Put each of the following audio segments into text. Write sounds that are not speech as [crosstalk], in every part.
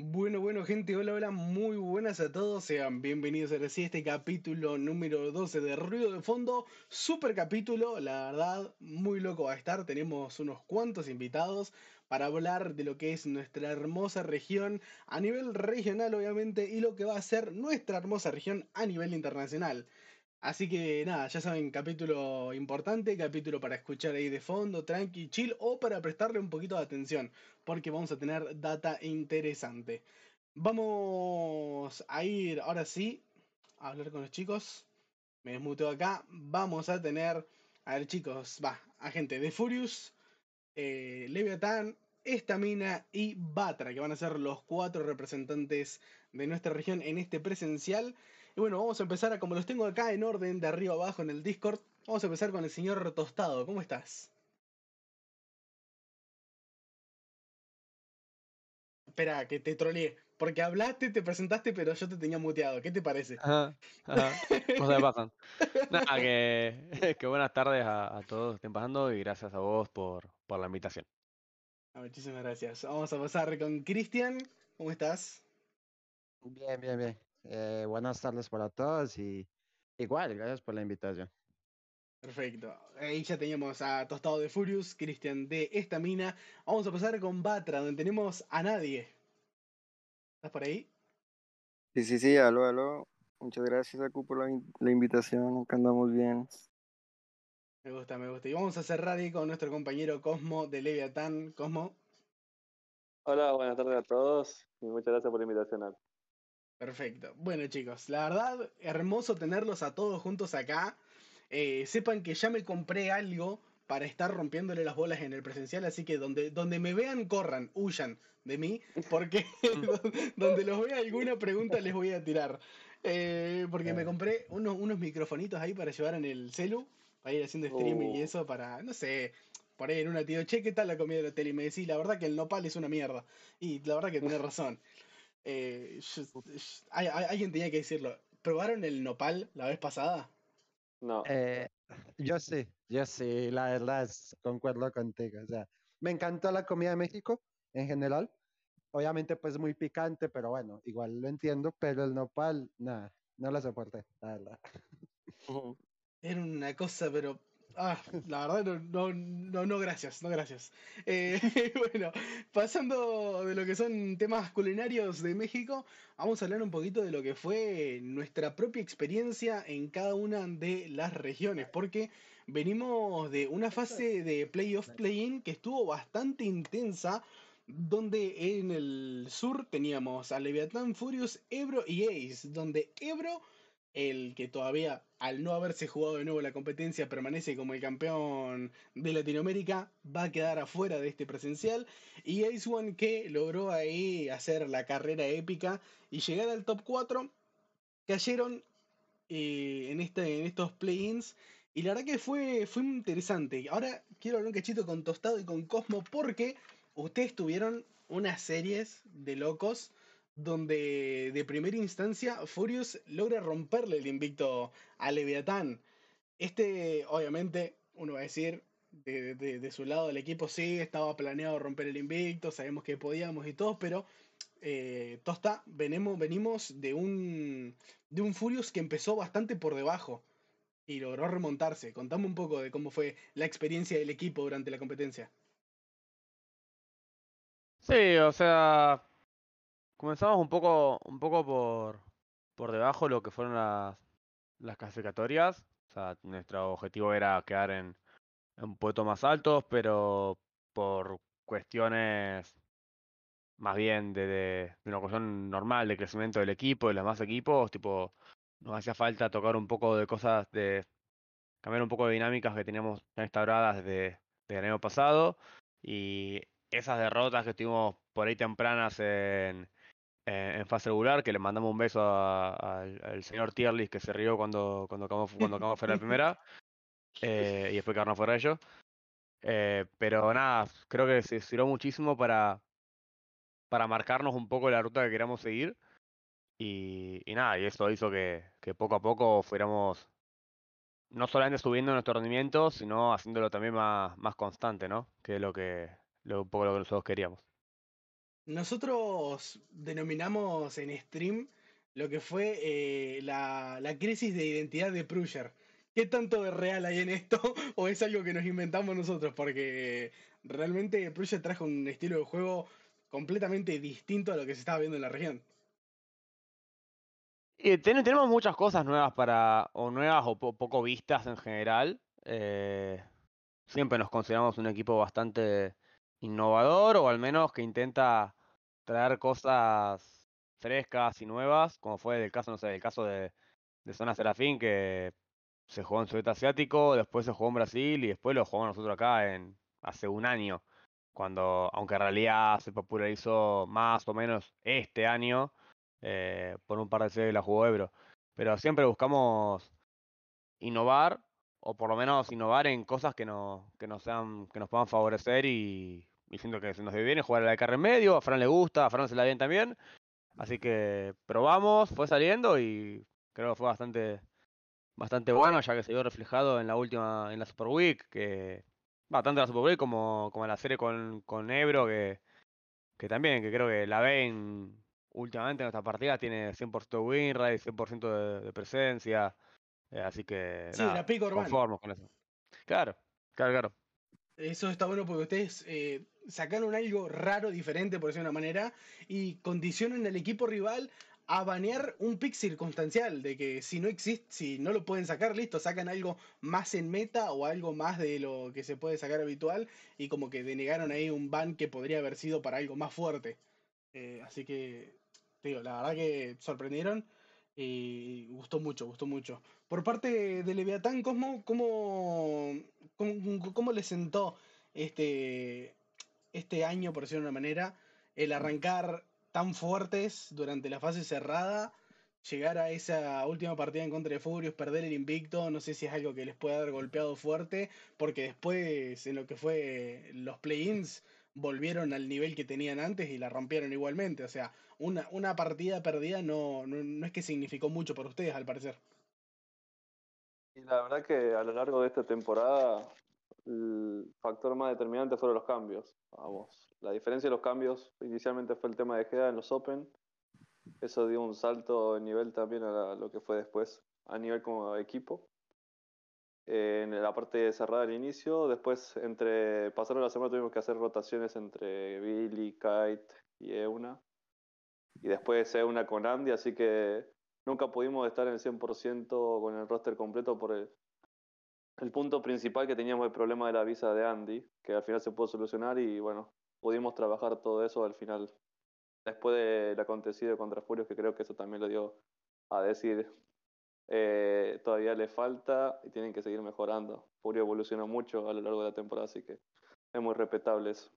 Bueno, bueno, gente, hola, hola, muy buenas a todos, sean bienvenidos a este capítulo número 12 de Ruido de Fondo, super capítulo, la verdad, muy loco va a estar, tenemos unos cuantos invitados para hablar de lo que es nuestra hermosa región a nivel regional, obviamente, y lo que va a ser nuestra hermosa región a nivel internacional. Así que nada, ya saben, capítulo importante, capítulo para escuchar ahí de fondo, tranqui, chill, o para prestarle un poquito de atención, porque vamos a tener data interesante. Vamos a ir ahora sí a hablar con los chicos. Me desmuteo acá. Vamos a tener, a ver chicos, va, a gente de Furious, eh, Leviathan, Estamina y Batra, que van a ser los cuatro representantes de nuestra región en este presencial. Y bueno, vamos a empezar a, como los tengo acá en orden de arriba abajo en el Discord, vamos a empezar con el señor Tostado. ¿Cómo estás? Espera, que te troleé. Porque hablaste, te presentaste, pero yo te tenía muteado. ¿Qué te parece? Ajá, ajá. Cosas pasan. Nada, que, [laughs] que buenas tardes a, todos que estén pasando y gracias a vos por, por la invitación. Ah, muchísimas gracias. Vamos a pasar con Cristian. ¿Cómo estás? Bien, bien, bien. Eh, buenas tardes para todos y igual, gracias por la invitación. Perfecto. Ahí ya teníamos a Tostado de Furious, Cristian de esta mina. Vamos a pasar con Batra, donde tenemos a nadie. ¿Estás por ahí? Sí, sí, sí, aló, aló. Muchas gracias, Aku, por la, invitación. Acá andamos bien. Me gusta, me gusta. Y vamos a cerrar ahí con nuestro compañero Cosmo de Leviatán. Cosmo. Hola, buenas tardes a todos y muchas gracias por la invitación. Perfecto. Bueno chicos, la verdad, hermoso tenerlos a todos juntos acá. Eh, sepan que ya me compré algo para estar rompiéndole las bolas en el presencial, así que donde, donde me vean, corran, huyan de mí, porque [laughs] [laughs] donde los vea alguna pregunta les voy a tirar. Eh, porque me compré unos, unos microfonitos ahí para llevar en el celu, para ir haciendo streaming y oh. eso, para, no sé, por ahí en una tío, che, ¿qué tal la comida de la tele? Y me decís, la verdad que el nopal es una mierda. Y la verdad que tenés razón. Eh, alguien tenía que decirlo. ¿Probaron el nopal la vez pasada? No. Eh, yo sí, yo sí, la verdad concuerdo contigo. O sea, me encantó la comida de México en general. Obviamente, pues muy picante, pero bueno, igual lo entiendo. Pero el nopal, nada, no lo soporté, la verdad. Era una cosa, pero Ah, la verdad, no, no, no, gracias, no gracias. Eh, [laughs] bueno, pasando de lo que son temas culinarios de México, vamos a hablar un poquito de lo que fue nuestra propia experiencia en cada una de las regiones, porque venimos de una fase de playoff play-in que estuvo bastante intensa, donde en el sur teníamos a Leviathan Furious, Ebro y Ace, donde Ebro el que todavía, al no haberse jugado de nuevo la competencia, permanece como el campeón de Latinoamérica, va a quedar afuera de este presencial. Y Ace One que logró ahí hacer la carrera épica y llegar al top 4, cayeron eh, en, este, en estos play-ins. Y la verdad que fue, fue interesante. Ahora quiero hablar un cachito con Tostado y con Cosmo porque ustedes tuvieron unas series de locos donde de primera instancia Furious logra romperle el invicto a Leviatán. Este, obviamente, uno va a decir, de, su lado del equipo sí, estaba planeado romper el invicto, sabemos que podíamos y todo, pero eh, Tosta, venimos, venimos de un, de un Furious que empezó bastante por debajo y logró remontarse. Contame un poco de cómo fue la experiencia del equipo durante la competencia. Sí, o sea, Comenzamos un poco, un poco por, por debajo de lo que fueron las, las clasificatorias. O sea, nuestro objetivo era quedar en, en puestos más altos, pero por cuestiones más bien de, de, una cuestión normal de crecimiento del equipo, de los más equipos, tipo, nos hacía falta tocar un poco de cosas de cambiar un poco de dinámicas que teníamos ya instauradas desde, desde el año pasado y esas derrotas que tuvimos por ahí tempranas en, en fase regular, que le mandamos un beso al señor Tierlis que se rió cuando, cuando acabamos, cuando acabamos fuera la primera, eh, y después quedarnos fuera de ellos. Eh, pero nada, creo que se sirvió muchísimo para, para marcarnos un poco la ruta que queríamos seguir. Y, nada, y eso hizo que, poco a poco fuéramos no solamente subiendo nuestro rendimiento, sino haciéndolo también más, más constante, ¿no? Que es lo que, un poco lo que nosotros queríamos. Nosotros denominamos en stream lo que fue eh, la, la crisis de identidad de Prusher. ¿Qué tanto de real hay en esto? [laughs] ¿O es algo que nos inventamos nosotros? Porque realmente Prusher trajo un estilo de juego completamente distinto a lo que se estaba viendo en la región. Ten- tenemos muchas cosas nuevas para, o nuevas o po- poco vistas en general. eh, siempre nos consideramos un equipo bastante innovador o al menos que intenta traer cosas frescas y nuevas, como fue el caso, no sé, el caso de, de Zona Serafín, que se jugó en Sudeste Asiático, después se jugó en Brasil y después lo jugamos nosotros acá en hace un año, cuando, aunque en realidad se popularizó más o menos este año, eh, por un par de series la jugó Ebro. Pero siempre buscamos innovar, o por lo menos innovar en cosas que nos, que nos sean, que nos puedan favorecer y, y siento que se nos viene jugar a la de carre en medio, a Fran le gusta, a Fran se la bien también. Así que probamos, fue saliendo y creo que fue bastante, bastante bueno, ya que se vio reflejado en la última, en la Super Week, que va tanto en la Super Week como, como en la serie con, con Ebro, que, que también, que creo que la ven últimamente en nuestra partida, tiene 100% de win rate, 100% de, de presencia, eh, así que Sí, nada, la pico urbana. conformes con eso. Claro, claro, claro. Eso está bueno porque ustedes eh, sacaron algo raro, diferente, por decirlo de una manera, y condicionan al equipo rival a banear un pick circunstancial, de que si no existe, si no lo pueden sacar, listo, sacan algo más en meta o algo más de lo que se puede sacar habitual, y como que denegaron ahí un ban que podría haber sido para algo más fuerte. Eh, así que, digo, la verdad que sorprendieron y gustó mucho, gustó mucho. Por parte de Leviatán, Cosmo, ¿cómo, cómo, cómo le sentó este, este año, por decirlo de una manera, el arrancar tan fuertes durante la fase cerrada, llegar a esa última partida en contra de Furious, perder el invicto, no sé si es algo que les puede haber golpeado fuerte, porque después en lo que fue los play-ins volvieron al nivel que tenían antes y la rompieron igualmente, o sea, una, una partida perdida no, no, no es que significó mucho para ustedes al parecer. Y la verdad que a lo largo de esta temporada el factor más determinante fueron los cambios. Vamos, la diferencia de los cambios inicialmente fue el tema de Geda en los Open. Eso dio un salto de nivel también a lo que fue después, a nivel como equipo. En la parte cerrada al inicio, después entre pasaron la semana tuvimos que hacer rotaciones entre Billy, Kite y Euna. Y después Euna con Andy, así que nunca pudimos estar en el 100% con el roster completo por el, el punto principal que teníamos el problema de la visa de Andy, que al final se pudo solucionar y bueno, pudimos trabajar todo eso al final. Después del acontecido contra Furios, que creo que eso también lo dio a decir, eh, todavía le falta y tienen que seguir mejorando. Furio evolucionó mucho a lo largo de la temporada, así que es muy respetable eso.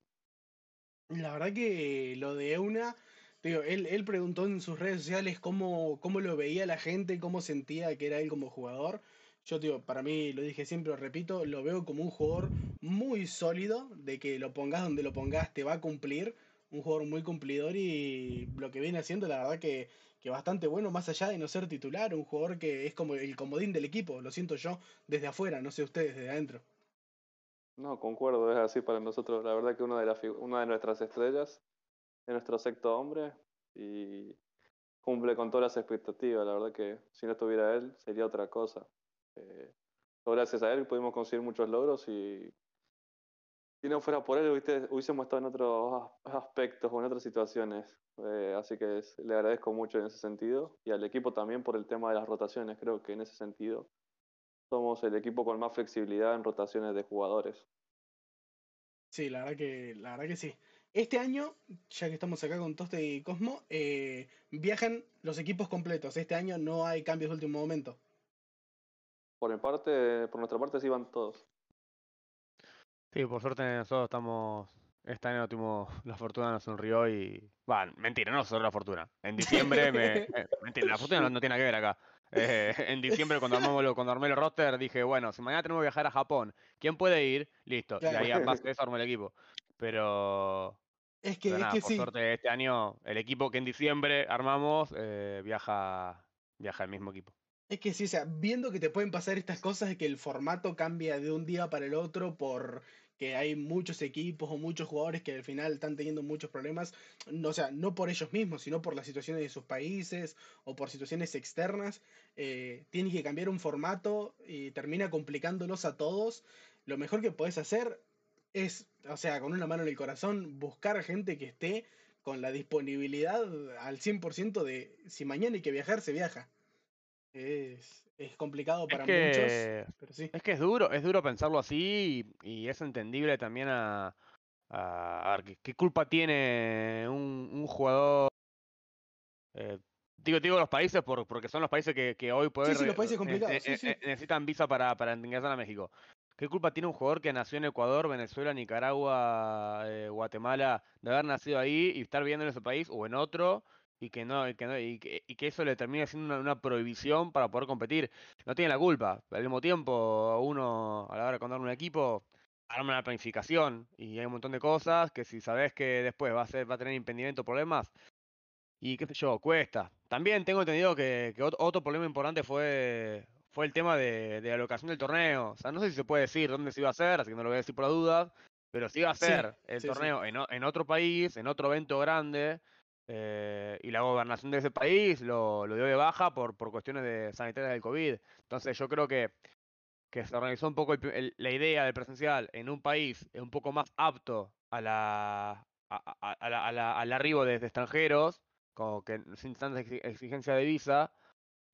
La verdad que lo de Euna, digo, él, él preguntó en sus redes sociales cómo, cómo lo veía la gente, cómo sentía que era él como jugador. Yo digo, para mí, lo dije siempre, lo repito, lo veo como un jugador muy sólido, de que lo pongas donde lo pongas te va a cumplir, un jugador muy cumplidor y lo que viene haciendo, la verdad que, que bastante bueno, más allá de no ser titular, un jugador que es como el comodín del equipo, lo siento yo desde afuera, no sé ustedes desde adentro. No, concuerdo, es así para nosotros. La verdad que una de, las una de nuestras estrellas es nuestro sexto hombre y cumple con todas las expectativas. La verdad que si no estuviera él sería otra cosa. Eh, gracias a él pudimos conseguir muchos logros y si no fuera por él hubiésemos estado en otros as- aspectos o en otras situaciones. Eh, así que le agradezco mucho en ese sentido y al equipo también por el tema de las rotaciones. Creo que en ese sentido somos el equipo con más flexibilidad en rotaciones de jugadores. Sí, la verdad que, la verdad que sí. Este año, ya que estamos acá con Toste y Cosmo, eh, viajan los equipos completos. Este año no hay cambios de último momento. Por mi parte, por nuestra parte sí van todos. Sí, por suerte nosotros estamos. Este año tuvimos [laughs] la fortuna nos sonrió y. Va, mentira, no solo la fortuna. En diciembre me. [laughs] eh, mentira, la fortuna no, no tiene nada que ver acá. Eh, en diciembre cuando armamos lo- cuando armé el roster dije, bueno, si mañana tenemos que viajar a Japón, ¿quién puede ir? Listo. Claro. Y ahí en base a eso armé el equipo. Pero. Es que, pero es nada, que por sí. suerte este año el equipo que en diciembre armamos eh, viaja. Viaja el mismo equipo. Es que sí, o sea, viendo que te pueden pasar estas cosas de que el formato cambia de un día para el otro por que hay muchos equipos o muchos jugadores que al final están teniendo muchos problemas, no, o sea, no por ellos mismos, sino por las situaciones de sus países o por situaciones externas, eh, que cambiar un formato y termina complicándolos a todos. Lo mejor que podés hacer es, o sea, con una mano en el corazón, buscar gente que esté con la disponibilidad al 100% de si mañana hay que viajar, se viaja. Es, es complicado para que- muchos, pero sí. Es que es duro, es duro pensarlo así y, y es entendible también a, a, ¿qué, culpa tiene un, un jugador? eh, digo, digo los países por, porque son los países que, que hoy pueden sí, los países complicados, sí, sí. necesitan visa para, para ingresar a México. ¿Qué culpa tiene un jugador que nació en Ecuador, Venezuela, Nicaragua, eh, Guatemala, de haber nacido ahí y estar viviendo en ese país o en otro y que no, y que, no- y que, y que eso le termine siendo una, una prohibición para poder competir? No tiene la culpa. Al mismo tiempo, uno a la hora de contar un equipo arma una planificación y hay un montón de cosas que si sabes que después va a ser, va a tener impedimento, problemas, y qué sé yo, cuesta. También tengo entendido que, que ot- otro problema importante fue, fue el tema de, de alocación del torneo. O sea, no sé si se puede decir dónde se iba a hacer, así que no lo voy a decir por la duda, pero se iba a Sí, hacer el sí, sí. torneo En, en otro país, en otro evento grande, eh, y la gobernación de ese país lo, dio de baja por, por cuestiones de sanitarias del COVID. Entonces yo creo que, que se organizó un poco el el- la idea del presencial en un país un poco más apto a la, a- a- a la- al arribo de, extranjeros, como que sin tanta exi- exigencia de visa,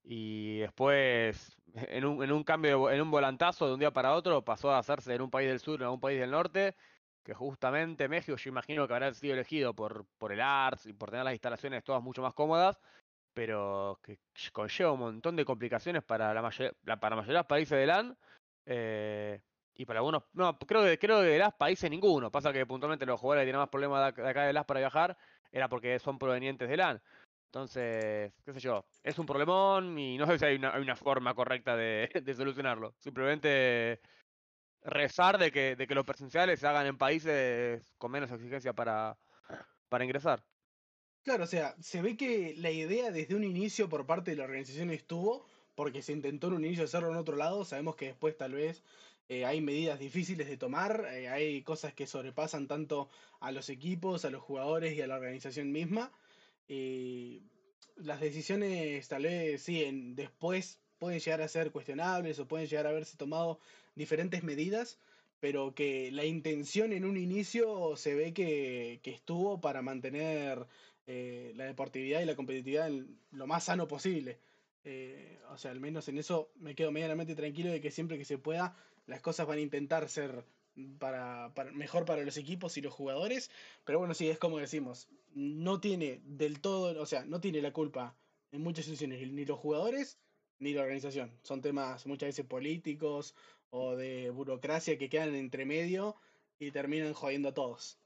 y después en un, en un cambio, en un volantazo de un día para otro pasó a hacerse en un país del sur, en un país del norte, que justamente México yo imagino que habrá sido elegido por, por el ARTS y por tener las instalaciones todas mucho más cómodas, pero que conlleva un montón de complicaciones para la, mayor, la- para la mayoría de los países del LAN. eh, y para algunos, no, creo que creo que de las países ninguno. Pasa que puntualmente los jugadores que tienen más problemas de ac- de acá de las para viajar era porque son provenientes de LAN. Entonces, qué sé yo, es un problemón y no sé si hay una, forma correcta de [laughs] solucionarlo. Simplemente rezar de que, de que los presenciales se hagan en países con menos exigencia para, para ingresar. Claro, o sea, se ve que la idea desde un inicio por parte de la organización estuvo, porque se intentó en un inicio hacerlo en otro lado, sabemos que después tal vez eh, hay medidas difíciles de tomar, eh, hay cosas que sobrepasan tanto a los equipos, a los jugadores y a la organización misma. eh, las decisiones tal vez sí, en- después pueden llegar a ser cuestionables o pueden llegar a haberse tomado diferentes medidas, pero que la intención en un inicio se ve que, estuvo para mantener eh, la deportividad y la competitividad lo más sano posible. Eh, o sea, al menos en eso me quedo medianamente tranquilo de que siempre que se pueda, las cosas van a intentar ser para- mejor para los equipos y los jugadores. Pero bueno, sí, es como decimos, no tiene del todo, o sea, no tiene la culpa en muchas situaciones ni los jugadores ni la organización. Son temas muchas veces políticos o de burocracia que quedan entre medio y terminan jodiendo a todos.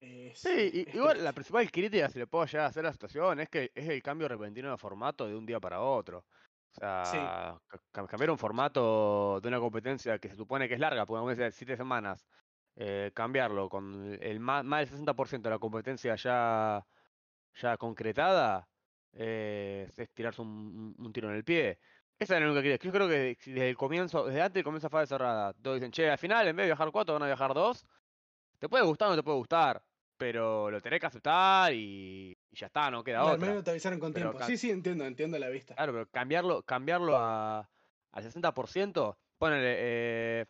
Es- Sí, y- es igual triste. la principal crítica se le puede llegar a hacer a la situación es que es el cambio repentino de formato de un día para otro. O sea, ca- ca- cambiar un formato de una competencia que se supone que es larga, podemos decir siete semanas, eh, cambiarlo con el más, más del 60% de la competencia ya, ya concretada, eh, es tirarse un tiro en el pie. Esa es la única crítica. Yo creo que desde el comienzo, desde antes del comienzo fase cerrada, todos dicen, che, al final en vez de viajar cuatro van a viajar dos. Te puede gustar o no te puede gustar, pero lo tenés que aceptar y, y ya está, no queda Al otra. menos te avisaron con Pero tiempo. Sí, sí, entiendo, entiendo la vista. Claro, pero cambiarlo, cambiarlo a, al 60%, ponele, eh,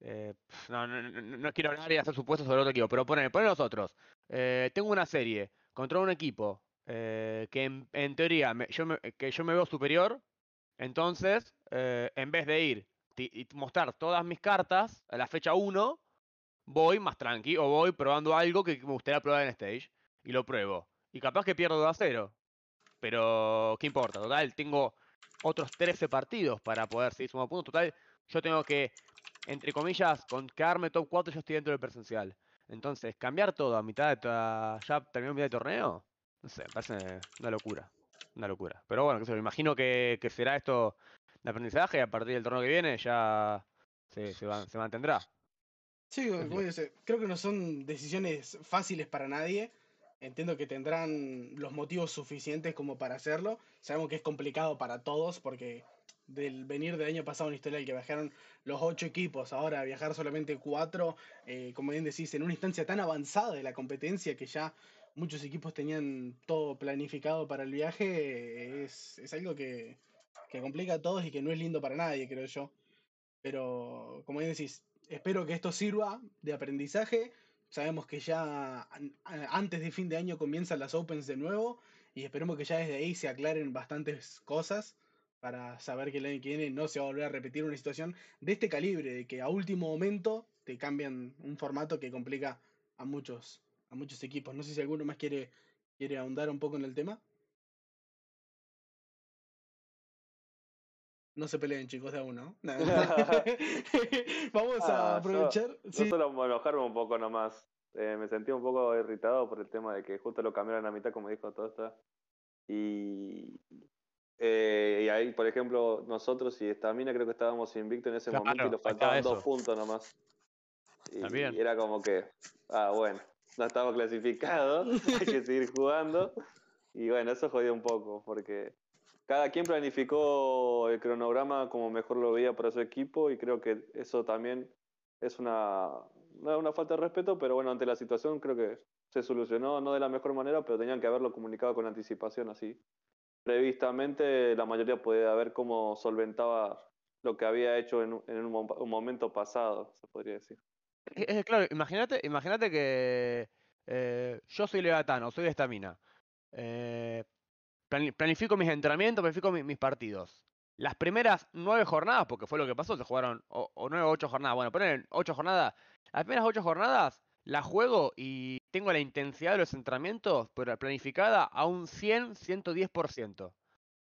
eh, no, no, no- no- no quiero hablar y hacer supuestos sobre otro equipo, pero ponele, ponele nosotros. Eh, tengo una serie contra un equipo eh, que en, teoría me- yo me, que yo me veo superior, entonces, eh, en vez de ir y mostrar todas mis cartas a la fecha 1, voy más tranqui o voy probando algo que me gustaría probar en stage y lo pruebo. Y capaz que pierdo 2 a 0. Pero, ¿qué importa? Total, tengo otros 13 partidos para poder seguir sumando puntos. Total, yo tengo que, entre comillas, con quedarme top 4, yo estoy dentro del presencial. Entonces, cambiar todo a mitad de ya terminó mitad de torneo, no sé, me parece una locura. Una locura. Pero bueno, sé yo, me imagino que, que será esto de aprendizaje y a partir del torneo que viene ya se, se, se mantendrá. Sí, como- dice, creo que no son decisiones fáciles para nadie. Entiendo que tendrán los motivos suficientes como para hacerlo. Sabemos que es complicado para todos porque del venir del año pasado en historial, que viajaron los ocho equipos, ahora viajar solamente cuatro, eh, como bien decís, en una instancia tan avanzada de la competencia que ya muchos equipos tenían todo planificado para el viaje, es, es algo que, que complica a todos y que no es lindo para nadie, creo yo. Pero, como bien decís, espero que esto sirva de aprendizaje. Sabemos que ya antes de fin de año comienzan las Opens de nuevo y esperemos que ya desde ahí se aclaren bastantes cosas para saber que el año que viene no se va a volver a repetir una situación de este calibre, de que a último momento te cambian un formato que complica a muchos, a muchos equipos. No sé si alguno más quiere, quiere ahondar un poco en el tema. No se peleen, chicos, de a uno. ¿no? [laughs] [laughs] Vamos Ah, a yo- aprovechar. Yo sí. solo enojarme un poco nomás. Eh, me sentí un poco irritado por el tema de que justo lo cambiaron a mitad, como dijo Tosta. Y, eh, y ahí, por ejemplo, nosotros y Estamina creo que estábamos invictos en ese Claro, momento y nos faltaban dos puntos nomás. Y, También. y era como que, ah, bueno, no estamos clasificados, [laughs] hay que seguir jugando. Y bueno, eso jodió un poco, porque cada quien planificó el cronograma como mejor lo veía para su equipo y creo que eso también es una, una falta de respeto, pero bueno, ante la situación creo que se solucionó, no de la mejor manera, pero tenían que haberlo comunicado con anticipación así. Previstamente la mayoría podía ver cómo solventaba lo que había hecho en, en un momento pasado, se podría decir. Es claro, imagínate, imagínate que eh, yo soy legatano, soy de estamina. Eh, plani- planifico mis entrenamientos, planifico mi- mis partidos. Las primeras nueve jornadas, porque fue lo que pasó, se jugaron o, nueve o ocho jornadas. Bueno, ponen ocho jornadas. Las primeras ocho jornadas las juego y tengo la intensidad de los entrenamientos pero planificada a un 100, 110%.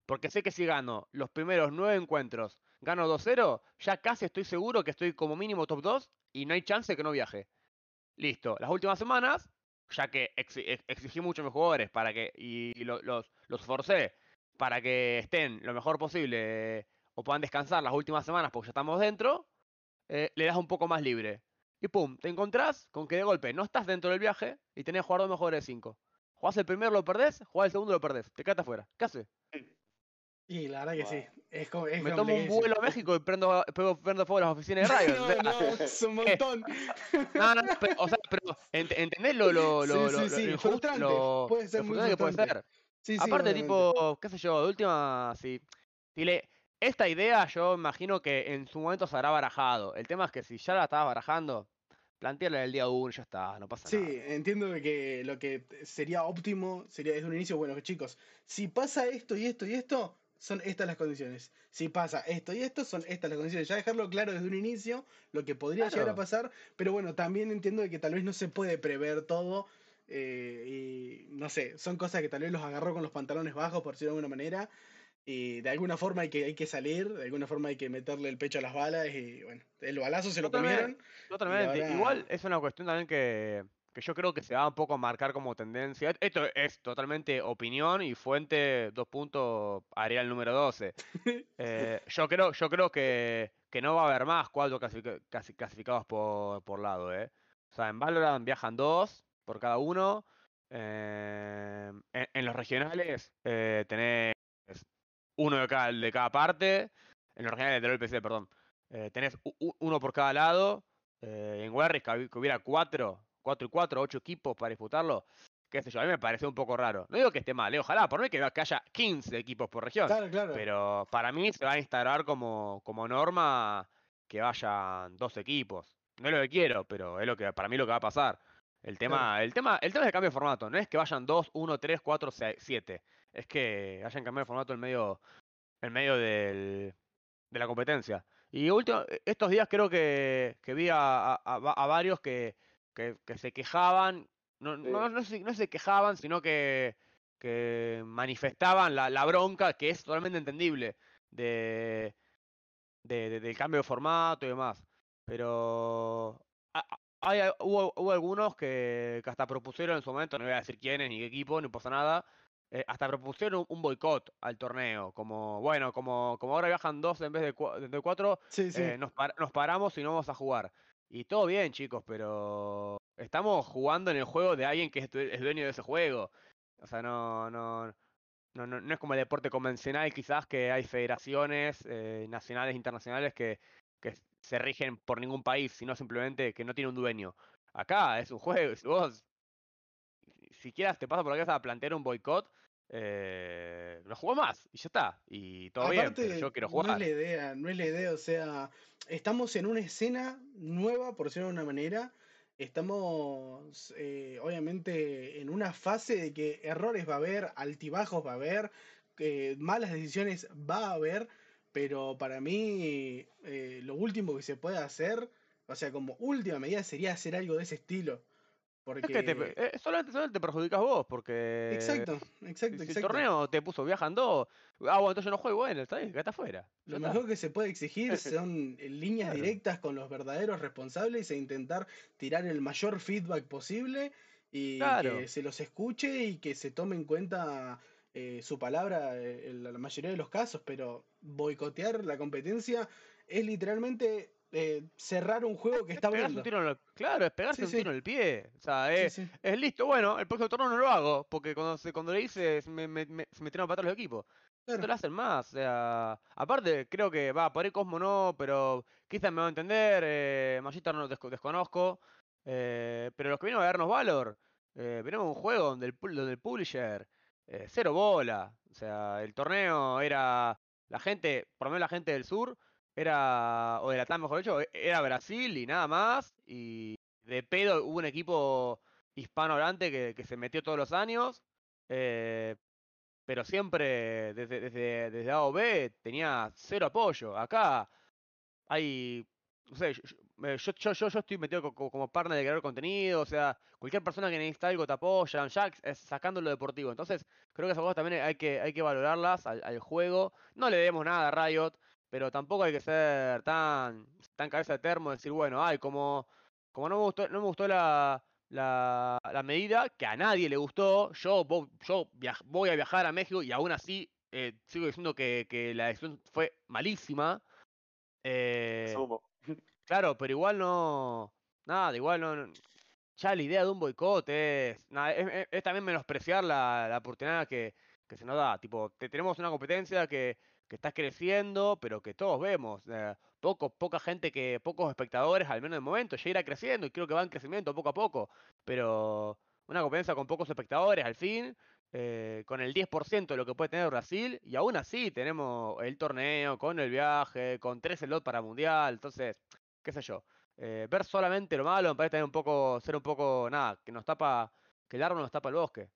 Porque sé que si gano los primeros nueve encuentros, gano 2-0, ya casi estoy seguro que estoy como mínimo top 2 y no hay chance que no viaje. Listo. Las últimas semanas, ya que exi- ex- exigí mucho a mis jugadores para que y lo- los, los forcé para que estén lo mejor posible eh, o puedan descansar las últimas semanas porque ya estamos dentro, eh, le das un poco más libre. Y pum, te encontrás con que de golpe no estás dentro del viaje y tenés que jugar dos mejores de cinco. Jugás el primero, lo perdés, jugás el segundo, lo perdés. Te quedaste afuera. ¿Qué haces? Y la verdad que sí. Es, co- es Me tomo un vuelo a México y prendo, pego- prendo fuego las oficinas de radio. o [laughs] sea, no, no, es un [laughs] montón. No, no, pero, o sea, pero ent- ¿entendés lo, lo, Sí, lo, sí, lo- sí, lo injusto- lo- puede ser lo muy frustrante que puede ser? Sí, sí, Aparte, obviamente. tipo, qué sé yo, de última, si, si le, esta idea yo imagino que en su momento se habrá barajado. El tema es que si ya la estabas barajando, plantearla el día uno, ya está, no pasa Sí, nada. entiendo de que lo que sería óptimo sería desde un inicio, bueno, chicos, si pasa esto y esto y esto, son estas las condiciones. Si pasa esto y esto, son estas las condiciones. Ya dejarlo claro desde un inicio, lo que podría llegar a pasar, pero bueno, también entiendo de que tal vez no se puede prever todo. eh, y no sé, son cosas que tal vez los agarró con los pantalones bajos, por decirlo de alguna manera. Y de alguna forma hay que, hay que salir, de alguna forma hay que meterle el pecho a las balas. Y bueno, el balazo se lo Totalmente. comieron. Totalmente. ahora- Igual es una cuestión también que, que yo creo que se va un poco a marcar como tendencia. Esto es totalmente opinión y fuente, dos puntos, Arial número 12. [laughs] Eh, yo creo, yo creo que, que no va a haber más cuatro clasifica- clasi- clasificados por, por lado, ¿eh? O sea, en Valorant viajan dos por cada uno. eh, en, en los regionales eh, tenés uno de cada, de cada parte. En los regionales de PC, perdón. tenés u- uno por cada lado. en Warriors que hubiera cuatro, cuatro y cuatro, ocho equipos para disputarlo. Qué sé yo, a mí me pareció un poco raro. No digo que esté mal, eh, ojalá, por mí que, que haya 15 equipos por región. Claro, claro. Pero para mí se va a instaurar como, como norma que vayan dos equipos. No es lo que quiero, pero es lo que para mí lo que va a pasar. El tema, el tema, el tema es el cambio de formato, no es que vayan dos, uno, tres, cuatro, seis, siete. Es que hayan cambiado de formato en medio, en medio del, de la competencia. Y último, estos días creo que, que vi a, a- a varios que, que, que se quejaban. No, Sí. no, no, se, no se quejaban, sino que, que manifestaban la, la bronca, que es totalmente entendible, de, de- de- del cambio de formato y demás. Pero hay, hubo, hubo algunos que, que hasta propusieron en su momento, no voy a decir quiénes ni qué equipo, no pasa nada, eh, hasta propusieron un boicot al torneo, como, bueno, como, como ahora viajan dos en vez de, cua- de cuatro, Sí, sí. eh, nos, par- nos paramos y no vamos a jugar. Y todo bien, chicos, pero estamos jugando en el juego de alguien que es, due- es dueño de ese juego. O sea, no, no, no, no, es como el deporte convencional, quizás que hay federaciones eh, nacionales e internacionales que, que se rigen por ningún país, sino simplemente que no tiene un dueño. Acá es un juego, [laughs] vos si quieras te pasa por la cabeza a plantear un boicot, eh, lo juego más y ya está. Y todo bien, yo quiero no es jugar. la idea, no es la idea, o sea, estamos en una escena nueva, por decirlo de una manera. Estamos, eh, obviamente, en una fase de que errores va a haber, altibajos va a haber, eh, malas decisiones va a haber, pero para mí eh, lo último que se puede hacer, o sea, como última medida sería hacer algo de ese estilo. Es que te, Porque... eh, solamente, solamente te perjudicas vos, porque Exacto, si exacto, si el exacto. torneo te puso viajando, ah, bueno, entonces yo no juego, bueno, está bien, quédate afuera. Ya Lo está. mejor que se puede exigir [laughs] son líneas Claro. directas con los verdaderos responsables e intentar tirar el mayor feedback posible y Claro. que se los escuche y que se tome en cuenta eh, su palabra eh, en la mayoría de los casos, pero boicotear la competencia es literalmente eh, cerrar un juego que Es está un tiro en el- claro, es pegarse Sí, un sí. tiro en el pie. O sea, Sí, es, sí. es listo, bueno, el próximo torneo no lo hago, porque cuando, se, cuando le hice se me, me, me- se metieron a patar los equipos. No Claro. lo hacen más. O sea, aparte, creo que va, por ahí Cosmo no, pero quizás me va a entender. Eh, Magister no desco- desconozco. eh, pero los que vienen a darnos Valor, eh, venimos un juego donde el, donde el publisher, eh, cero bola. O sea, el torneo era la gente, por lo menos la gente del sur, era, o de la mejor dicho, era Brasil y nada más. Y de pedo hubo un equipo hispanohablante que, que se metió todos los años. eh, pero siempre desde, desde, desde A o B tenía cero apoyo. Acá hay, no sé, yo, yo, eh, yo, yo- estoy metido co- co- como partner de crear contenido, o sea, cualquier persona que necesita algo te apoyan, ya sacando lo deportivo. Entonces, creo que esas cosas también hay que, hay que valorarlas al, al juego. No le debemos nada a Riot, pero tampoco hay que ser tan, tan cabeza de termo, decir, bueno, ay, como, como no me gustó, no me gustó la, la, la medida, que a nadie le gustó, yo, yo viaj- voy a viajar a México y aún así eh, sigo diciendo que, que la decisión fue malísima. Eh. [laughs] Claro, pero igual no. Nada, igual no. no- Ya la idea de un boicot es. Nada, es, es- es también menospreciar la, la oportunidad que, que se nos da. Tipo, te- tenemos una competencia que, que está creciendo, pero que todos vemos. eh, poco, poca gente que. Pocos espectadores, al menos de momento. Ya irá creciendo y creo que va en crecimiento poco a poco. Pero una competencia con pocos espectadores, al fin. eh, con el 10% de lo que puede tener Brasil, y aún así tenemos el torneo, con el viaje, con tres slots para mundial, entonces, qué sé yo. eh, ver solamente lo malo me parece también un poco, ser un poco, nada, que nos tapa, que el árbol nos tapa el bosque.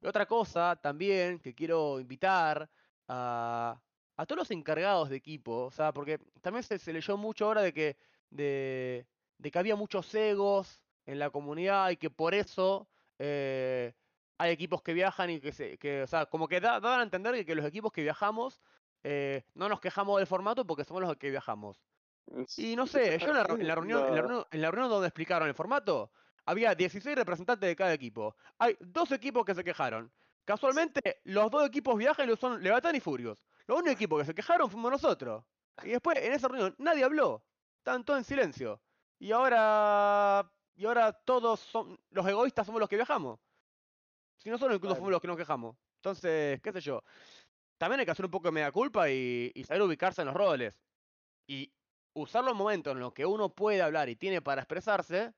Y otra cosa también que quiero invitar a, a todos los encargados de equipo, o sea, porque también se, se leyó mucho ahora de que, de, de que había muchos egos en la comunidad y que por eso eh, hay equipos que viajan y que, se, que o sea, como que da- daban a entender que, que los equipos que viajamos eh, no nos quejamos del formato porque somos los que viajamos. Y no sé, yo en la, en la reunión, en la reunión, en la reunión donde explicaron el formato, había 16 representantes de cada equipo. Hay dos equipos que se quejaron. Casualmente, los dos equipos viajan y son Levatán y Furios. Los únicos equipos que se quejaron fuimos nosotros. Y después, en esa reunión, nadie habló. Estaban todos en silencio. Y ahora. Y ahora todos son. Los egoístas somos los que viajamos. Si no solo incluso fuimos los que nos quejamos. Entonces, qué sé yo. También hay que hacer un poco de media culpa y, y saber ubicarse en los roles. Y usar los momentos en los que uno puede hablar y tiene para expresarse,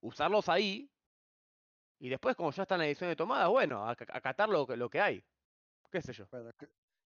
usarlos ahí. Y después, como ya está en la edición de tomada, bueno, ac- acatar lo, que- lo que hay. Qué sé yo.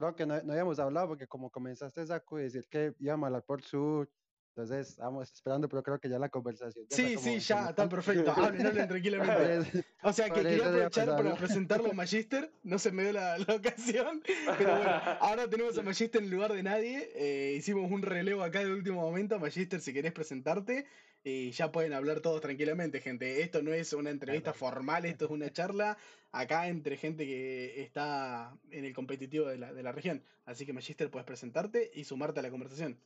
Creo que no, no habíamos hablado porque como comenzaste Zaku, decir que íbamos a hablar por sur, entonces estábamos esperando, pero creo que ya la conversación. ya Sí, sí, ya, está perfecto. Hablen, hablen tranquilamente. [laughs] O sea, que quería aprovechar para presentarlo a Magister, no se me dio la, la ocasión, pero bueno, ahora tenemos a Magister en lugar de nadie, eh, hicimos un relevo acá de último momento, Magister, si querés presentarte, y ya pueden hablar todos tranquilamente, gente, esto no es una entrevista formal, esto es una [laughs] charla acá entre gente que está en el competitivo de la, de la región, así que Magister, puedes presentarte y sumarte a la conversación.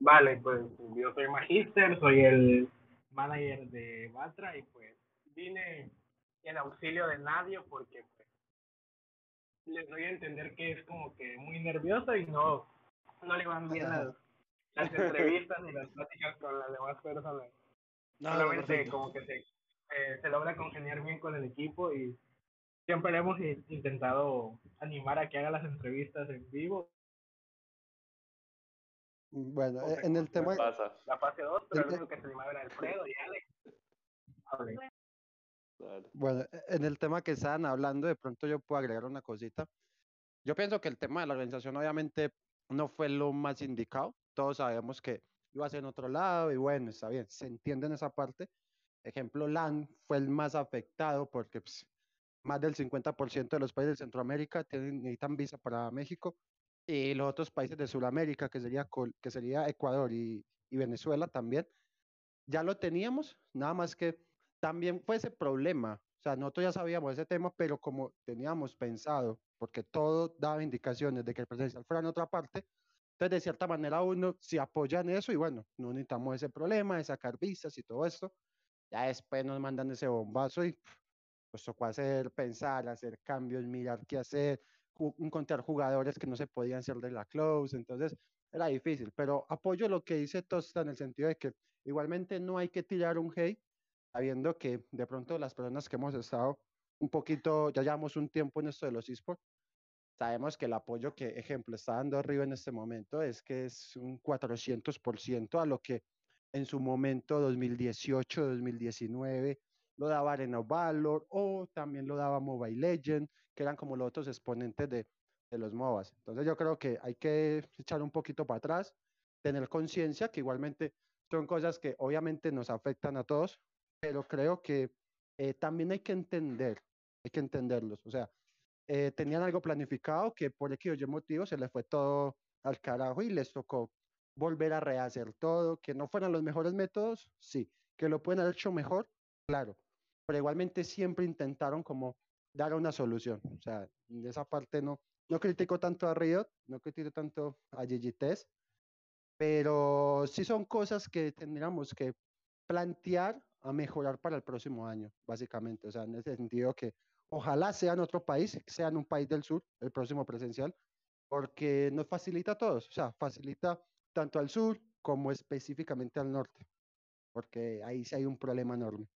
Vale, pues yo soy Magister, soy el manager de Batra y pues vine en auxilio de Nadio porque pues les doy a entender que es como que muy nervioso y no, no le van bien las, las entrevistas ni las pláticas con las demás personas. No, no, Solamente perfecto. como que se, eh, se logra congeniar bien con el equipo y siempre le hemos in- intentado animar a que haga las entrevistas en vivo. Bueno, O eh, sea, en el tema, Pasa. La fase 2, pero el Sí, único que se animaba era Alfredo y Alex. Claro. bueno, e- en el tema que estaban hablando, de pronto yo puedo agregar una cosita. Yo pienso que el tema de la organización obviamente no fue lo más indicado. Todos sabemos que iba a ser en otro lado y bueno, está bien, se entiende en esa parte. Ejemplo, LAN fue el más afectado porque pues, más del 50% de los países de Centroamérica tienen, necesitan visa para México y los otros países de Sudamérica, que sería, que sería Ecuador y, y Venezuela también, ya lo teníamos, nada más que también fue ese problema. O sea, nosotros ya sabíamos ese tema, pero como teníamos pensado, porque todo daba indicaciones de que el presencial fuera en otra parte, entonces de cierta manera uno si apoyan eso y bueno, no necesitamos ese problema de sacar visas y todo esto, ya después nos mandan ese bombazo y pues tocó hacer, pensar, hacer cambios, mirar qué hacer, encontrar jugadores que no se podían ser de la close, entonces era difícil, pero apoyo lo que dice Tosta en el sentido de que igualmente no hay que tirar un hate, sabiendo que de pronto las personas que hemos estado un poquito, ya llevamos un tiempo en esto de los esports, sabemos que el apoyo que, ejemplo, está dando Río en este momento es que es un 400% a lo que en su momento 2018, 2019 lo daba Arena of Valor o también lo daba Mobile Legend, que eran como los otros exponentes de, de los MOBAs. Entonces yo creo que hay que echar un poquito para atrás, tener conciencia que igualmente son cosas que obviamente nos afectan a todos, pero creo que eh, también hay que entender, hay que entenderlos. O sea, eh, tenían algo planificado que por X o Y motivo se les fue todo al carajo y les tocó volver a rehacer todo, que no fueran los mejores métodos, sí, que lo pueden haber hecho mejor, claro, pero igualmente siempre intentaron como dar una solución. O sea, de esa parte no, no critico tanto a Riot, no critico tanto a GGTS, pero sí son cosas que tendríamos que plantear a mejorar para el próximo año, básicamente. O sea, en ese sentido que ojalá sea en otro país, sea en un país del sur, el próximo presencial, porque nos facilita a todos, o sea, facilita tanto al sur como específicamente al norte, porque ahí sí hay un problema enorme.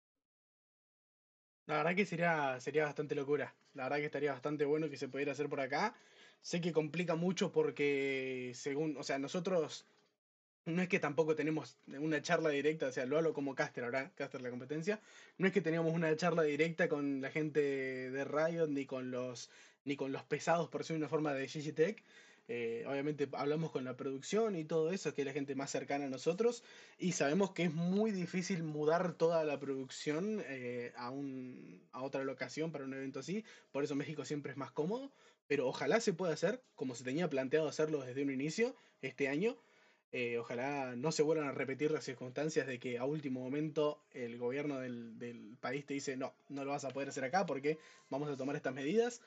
La verdad que sería, sería bastante locura. La verdad que estaría bastante bueno que se pudiera hacer por acá. Sé que complica mucho porque según, o sea, nosotros no es que tampoco tenemos una charla directa, o sea, lo hablo como caster ahora, caster la competencia, no es que teníamos una charla directa con la gente de Riot ni con los ni con los pesados por ser una forma de Gigitech. Eh, obviamente hablamos con la producción y todo eso, que es la gente más cercana a nosotros, y sabemos que es muy difícil mudar toda la producción eh, a, un, a otra locación para un evento así, por eso México siempre es más cómodo, pero ojalá se pueda hacer como se tenía planteado hacerlo desde un inicio este año. Eh, ojalá no se vuelvan a repetir las circunstancias de que a último momento el gobierno del, del país te dice no, no lo vas a poder hacer acá porque vamos a tomar estas medidas.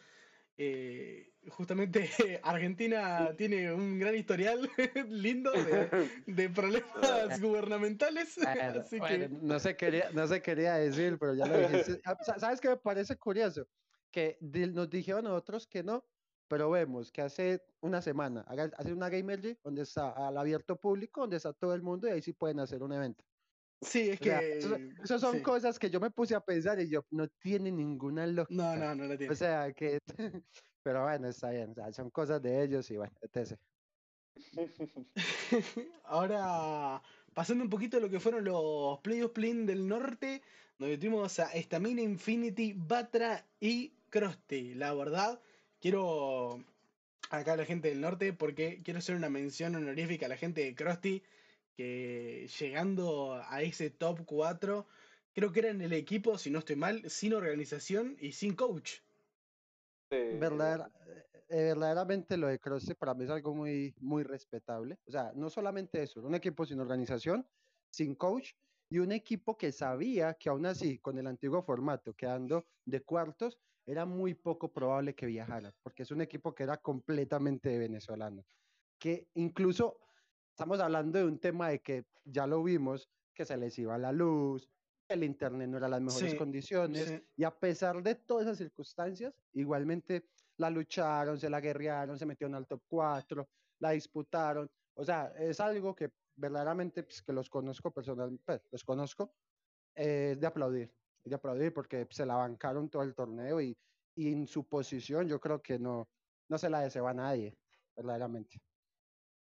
Eh, justamente [laughs] Argentina tiene un gran historial [laughs] lindo de, [laughs] de problemas gubernamentales. Bueno, así bueno, que no, se quería, no se quería decir, pero ya lo dijiste. Ah, sa- ¿Sabes qué me parece curioso? Que nos dijeron a nosotros que no, pero vemos que hace una semana, hace una Gamer League donde está al abierto público, donde está todo el mundo y ahí sí pueden hacer un evento. Sí, es O sea, que... eso son sí. cosas que yo me puse a pensar y yo, no tiene ninguna lógica. No, no, no la tiene. O sea, que, [laughs] pero bueno, está bien, o sea, son cosas de ellos y bueno, etc. [laughs] Ahora, pasando un poquito a lo que fueron los Playoff Plin del norte, donde tuvimos a Stamina Infinity, Batra y Krusty. La verdad, quiero acá a la gente del norte porque quiero hacer una mención honorífica a la gente de Krusty que llegando a ese top 4, creo que eran el equipo, si no estoy mal, sin organización y sin coach. Verdadera- eh, verdaderamente lo de Cross para mí es algo muy, muy respetable. O sea, no solamente eso, un equipo sin organización, sin coach y un equipo que sabía que aún así, con el antiguo formato, quedando de cuartos, era muy poco probable que viajara, porque es un equipo que era completamente venezolano. Que incluso estamos hablando de un tema de que ya lo vimos, que se les iba la luz, que el internet no era las mejores Sí, condiciones, sí. y a pesar de todas esas circunstancias, igualmente la lucharon, se la guerrearon, se metieron al top 4, la disputaron. O sea, es algo que verdaderamente, pues, que los conozco personalmente, los conozco, eh, es de aplaudir, de aplaudir porque se la bancaron todo el torneo y, y en su posición yo creo que no, no se la deseo a nadie, verdaderamente.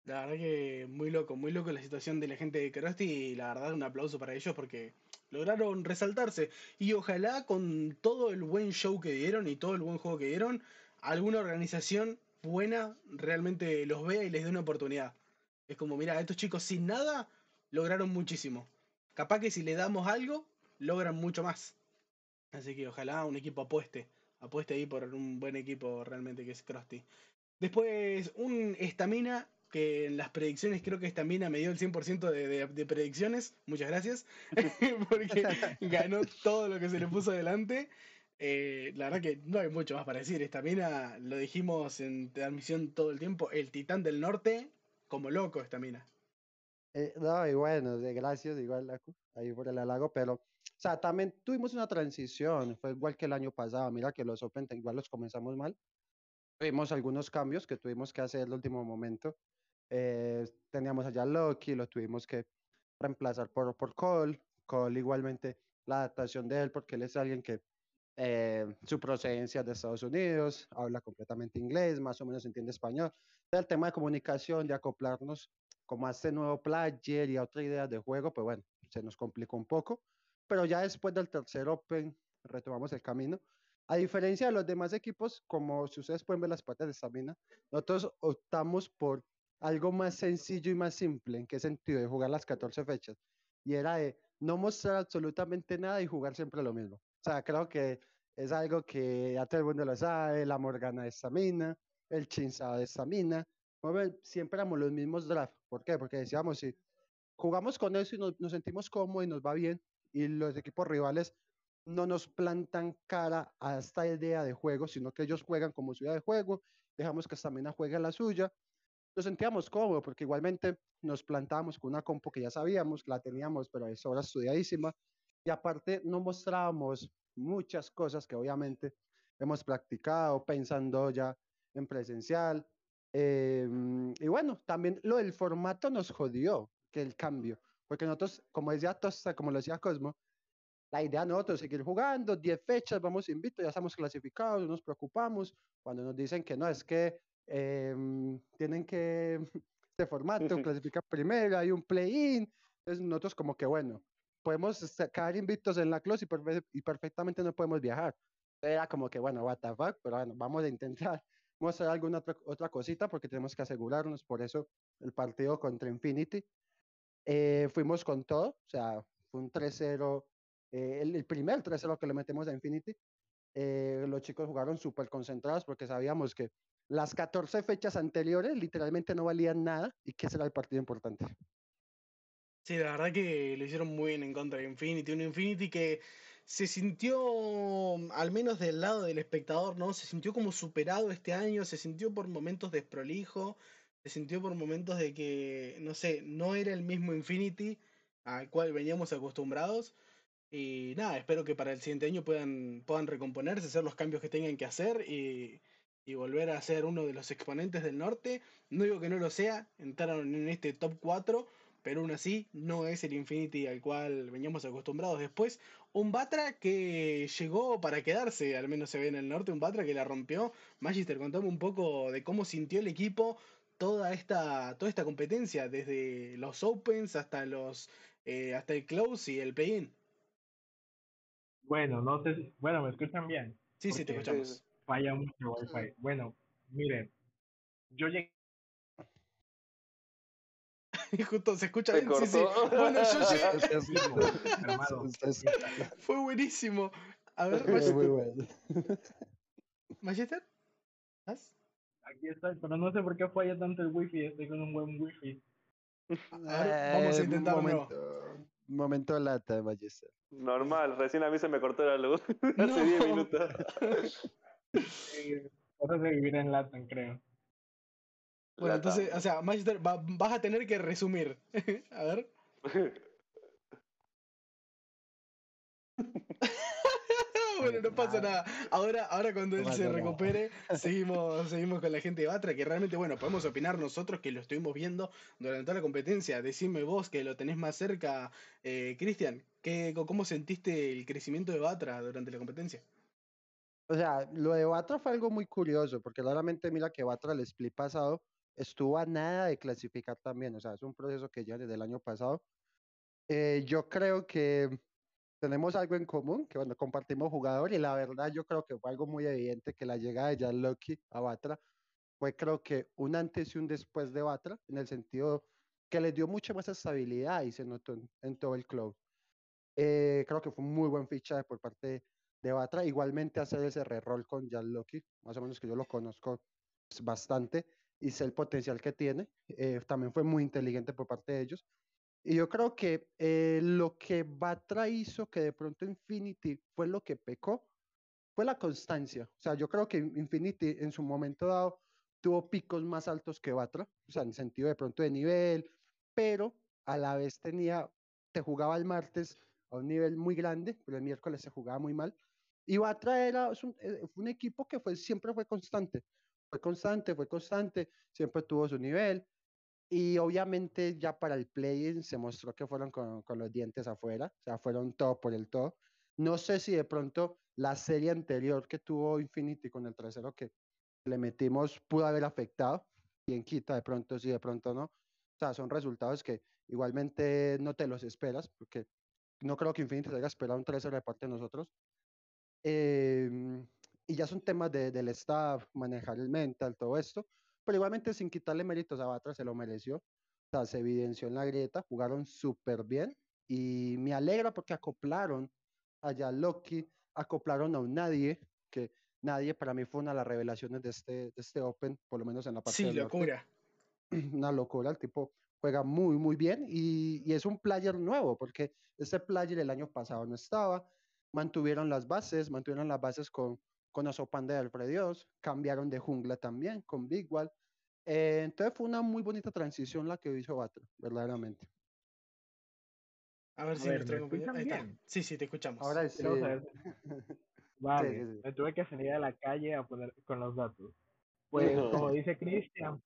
La verdad que muy loco, muy loco la situación de la gente de Krusty y la verdad un aplauso para ellos porque lograron resaltarse y ojalá con todo el buen show que dieron y todo el buen juego que dieron, alguna organización buena realmente los vea y les dé una oportunidad. Es como, mira, estos chicos sin nada lograron muchísimo. Capaz que si le damos algo, logran mucho más. Así que ojalá un equipo apueste, apueste ahí por un buen equipo realmente que es Krusty. Después, un estamina que en las predicciones creo que Estamina me dio el 100% de, de, de, predicciones. Muchas gracias. [laughs] Porque [laughs] ganó todo lo que se le puso adelante. Eh, la verdad que no hay mucho más para decir. Estamina, lo dijimos en transmisión todo el tiempo, el titán del norte, como loco Estamina. Eh, no, y bueno, de gracias, igual ahí por el halago, pero, o sea, también tuvimos una transición, fue igual que el año pasado, mira que los Open igual los comenzamos mal, tuvimos algunos cambios que tuvimos que hacer el último momento, eh, teníamos allá Loki, lo tuvimos que reemplazar por, por Cole. Cole igualmente la adaptación de él, porque él es alguien que eh, su procedencia es de Estados Unidos, habla completamente inglés, más o menos entiende español. El tema de comunicación, de acoplarnos como a este nuevo player y a otra idea de juego, pues bueno, se nos complicó un poco. Pero ya después del tercer Open retomamos el camino. A diferencia de los demás equipos, como si ustedes pueden ver las patas de Sabina, nosotros optamos por algo más sencillo y más simple. ¿En qué sentido? De jugar las 14 fechas. Y era de no mostrar absolutamente nada y jugar siempre lo mismo. O sea, creo que es algo que ya todo el mundo lo sabe, la Morgana de Stamina, el Chinzado de Stamina. Siempre éramos los mismos drafts. ¿Por qué? Porque decíamos, si jugamos con eso y nos, nos sentimos cómodos y nos va bien, y los equipos rivales no nos plantan cara a esta idea de juego, sino que ellos juegan como su idea de juego, dejamos que Stamina juegue la suya, nos sentíamos cómodos porque igualmente nos plantábamos con una compo que ya sabíamos, la teníamos, pero es ahora estudiadísima. Y aparte no mostrábamos muchas cosas que obviamente hemos practicado pensando ya en presencial. Eh, y bueno, también lo del formato nos jodió, que el cambio, porque nosotros, como decía Tosta, como lo decía Cosmo, la idea de nosotros seguir jugando, 10 fechas, vamos invito, ya estamos clasificados, no nos preocupamos. Cuando nos dicen que no, es que eh, tienen que, [laughs] este formato, clasificar primero, hay un play-in, entonces nosotros como que bueno, podemos quedar invictos en la close y, perfe y, perfectamente no podemos viajar. Era como que bueno, what the fuck, pero bueno, vamos a intentar, [laughs] hacer alguna otra, otra cosita porque tenemos que asegurarnos, por eso el partido contra Infinity. Eh, fuimos con todo, o sea, fue un 3-0, eh, el, el, primer 3-0 que le metemos a Infinity. Eh, los chicos jugaron súper concentrados porque sabíamos que las 14 fechas anteriores literalmente no valían nada y que será el partido importante. Sí, la verdad que lo hicieron muy bien en contra de Infinity. Un Infinity que se sintió, al menos del lado del espectador, ¿no? Se sintió como superado este año, se sintió por momentos desprolijo, se sintió por momentos de que, no sé, no era el mismo Infinity al cual veníamos acostumbrados. Y nada, espero que para el siguiente año puedan, puedan recomponerse, hacer los cambios que tengan que hacer y, y volver a ser uno de los exponentes del norte. No digo que no lo sea, entraron en este top 4, pero aún así no es el Infinity al cual veníamos acostumbrados. Después, un Batra que llegó para quedarse, al menos se ve en el norte, un Batra que la rompió. Magister, contame un poco de cómo sintió el equipo toda esta, toda esta competencia, desde los Opens hasta los eh, hasta el Close y el Play-In. Bueno, no sé, si, bueno, ¿me escuchan bien? Sí, sí, te escuchamos falla mucho Wi-Fi. Bueno, miren, yo llegué. [laughs] Justo se escucha bien. Sí, sí. Bueno, yo [laughs] llegué. [laughs] Fue buenísimo. A ver, Magister. Muy bueno. ¿Magister? ¿Estás? Aquí estoy, pero no sé por qué falla tanto el wifi. Estoy con un buen wifi. A ver, vamos a intentar un momento, lata, Magister. Normal, recién a mí se me cortó la luz. Hace 10 minutos. [laughs] Cosas de vivir en Latin, creo. Bueno, entonces, o sea, Magister, va, vas a tener que resumir. [laughs] a ver. [laughs] bueno, no pasa nada. Ahora, ahora cuando él se recupere, seguimos, seguimos con la gente de Batra, que realmente, bueno, podemos opinar nosotros que lo estuvimos viendo durante toda la competencia. Decime vos que lo tenés más cerca, eh, Cristian, ¿cómo sentiste el crecimiento de Batra durante la competencia? O sea, lo de Batra fue algo muy curioso, porque claramente mira que Batra el split pasado estuvo a nada de clasificar también. O sea, es un proceso que ya desde el año pasado. Eh, yo creo que tenemos algo en común, que bueno, compartimos jugador y la verdad yo creo que fue algo muy evidente que la llegada de Jan Lucky a Batra fue creo que un antes y un después de Batra, en el sentido que le dio mucha más estabilidad y se notó en, en todo el club. Eh, creo que fue un muy buen fichaje por parte de Batra. Igualmente hacer ese re-roll con Jan Loki, más o menos que yo lo conozco pues, bastante y sé el potencial que tiene. Eh, también fue muy inteligente por parte de ellos. Y yo creo que eh, lo que Batra hizo, que de pronto Infinity fue lo que pecó, fue la constancia. O sea, yo creo que Infinity en su momento dado tuvo picos más altos que Batra, o sea, en sentido de pronto de nivel, pero a la vez tenía, te jugaba el martes a un nivel muy grande, pero el miércoles se jugaba muy mal. Y Batra era un, eh, un equipo que fue, siempre fue constante, fue constante, fue constante, siempre tuvo su nivel. Y obviamente ya para el play-in se mostró que fueron con, con, los dientes afuera, o sea, fueron todo por el todo. No sé si de pronto la serie anterior que tuvo Infinity con el tercero que le metimos pudo haber afectado, quien quita de pronto sí, de pronto no. O sea, son resultados que igualmente no te los esperas, porque no creo que Infinity se haya esperado un 3-0 de parte de nosotros. Eh, y ya son temas de, del staff, manejar el mental, todo esto, pero igualmente sin quitarle méritos a Batra, se lo mereció. O sea, se evidenció en la grieta, jugaron súper bien y me alegra porque acoplaron allá Loki, acoplaron a un nadie, que nadie para mí fue una de las revelaciones de este, de este Open, por lo menos en la parte Sí, del locura. norte. [clears throat] Una locura, el tipo juega muy, muy bien y, y, es un player nuevo, porque ese player el año pasado no estaba, mantuvieron las bases, mantuvieron las bases con, con Osopan de Alfredios, cambiaron de jungla también con Big Wall. Eh, entonces fue una muy bonita transición la que hizo Batra, verdaderamente. A ver A si ver, nuestro ¿me compañero. Ahí está. Sí, sí, te escuchamos. Ahora sí. Vamos a ver. Vale, Sí, sí, sí. me tuve que salir a la calle a poner con los datos. Pues [laughs] como dice Cristian,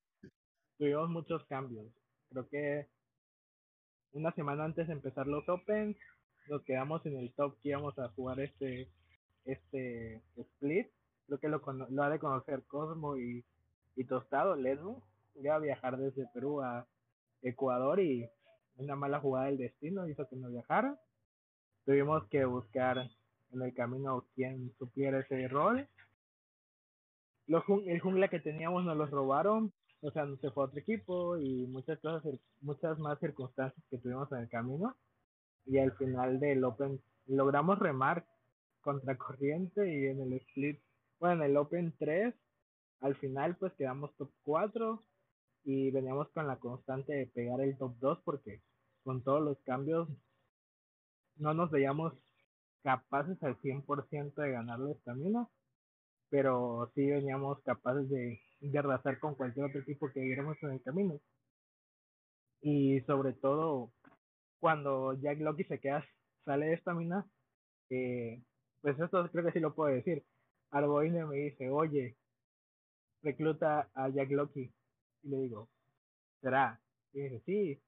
tuvimos muchos cambios. Creo que una semana antes de empezar los Opens, nos quedamos en el top que íbamos a jugar este, este split. Creo que lo, lo ha de conocer Cosmo y, y Tostado, Lesmo. Iba a viajar desde Perú a Ecuador y una mala jugada del destino hizo que no viajara. Tuvimos que buscar en el camino quien supiera ese rol. Los, el jungla que teníamos nos los robaron, o sea, se fue a otro equipo y muchas cosas, muchas más circunstancias que tuvimos en el camino. Y al final del Open logramos remar contra corriente y en el split, bueno, en el Open 3, al final pues quedamos top 4 y veníamos con la constante de pegar el top 2 porque con todos los cambios no nos veíamos capaces al 100% de ganarle esta mina, pero sí veníamos capaces de, de arrasar con cualquier otro equipo que viéramos en el camino. Y sobre todo, cuando Jack Loki se queda, sale de esta mina, eh, pues esto creo que sí lo puedo decir. Arboine me dice, oye, recluta a Jack Loki. Y le digo, ¿será? Y dice, sí.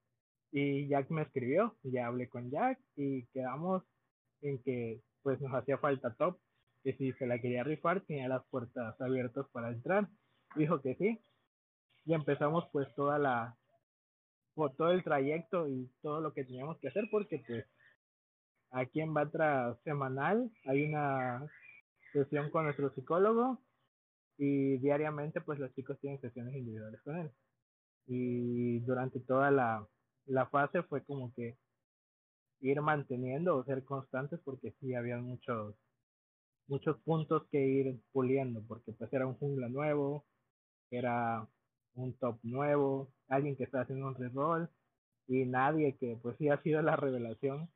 Y Jack me escribió, y ya hablé con Jack y quedamos en que pues nos hacía falta top, que si se la quería rifar tenía las puertas abiertas para entrar. Dijo que sí. Y empezamos pues toda la por todo el trayecto y todo lo que teníamos que hacer porque pues aquí en Batra semanal hay una sesión con nuestro psicólogo y diariamente pues los chicos tienen sesiones individuales con él. Y durante toda la, la fase fue como que ir manteniendo o ser constantes porque sí había muchos muchos puntos que ir puliendo porque pues era un jungla nuevo, era un top nuevo, alguien que está haciendo un reroll y nadie que pues sí ha sido la revelación.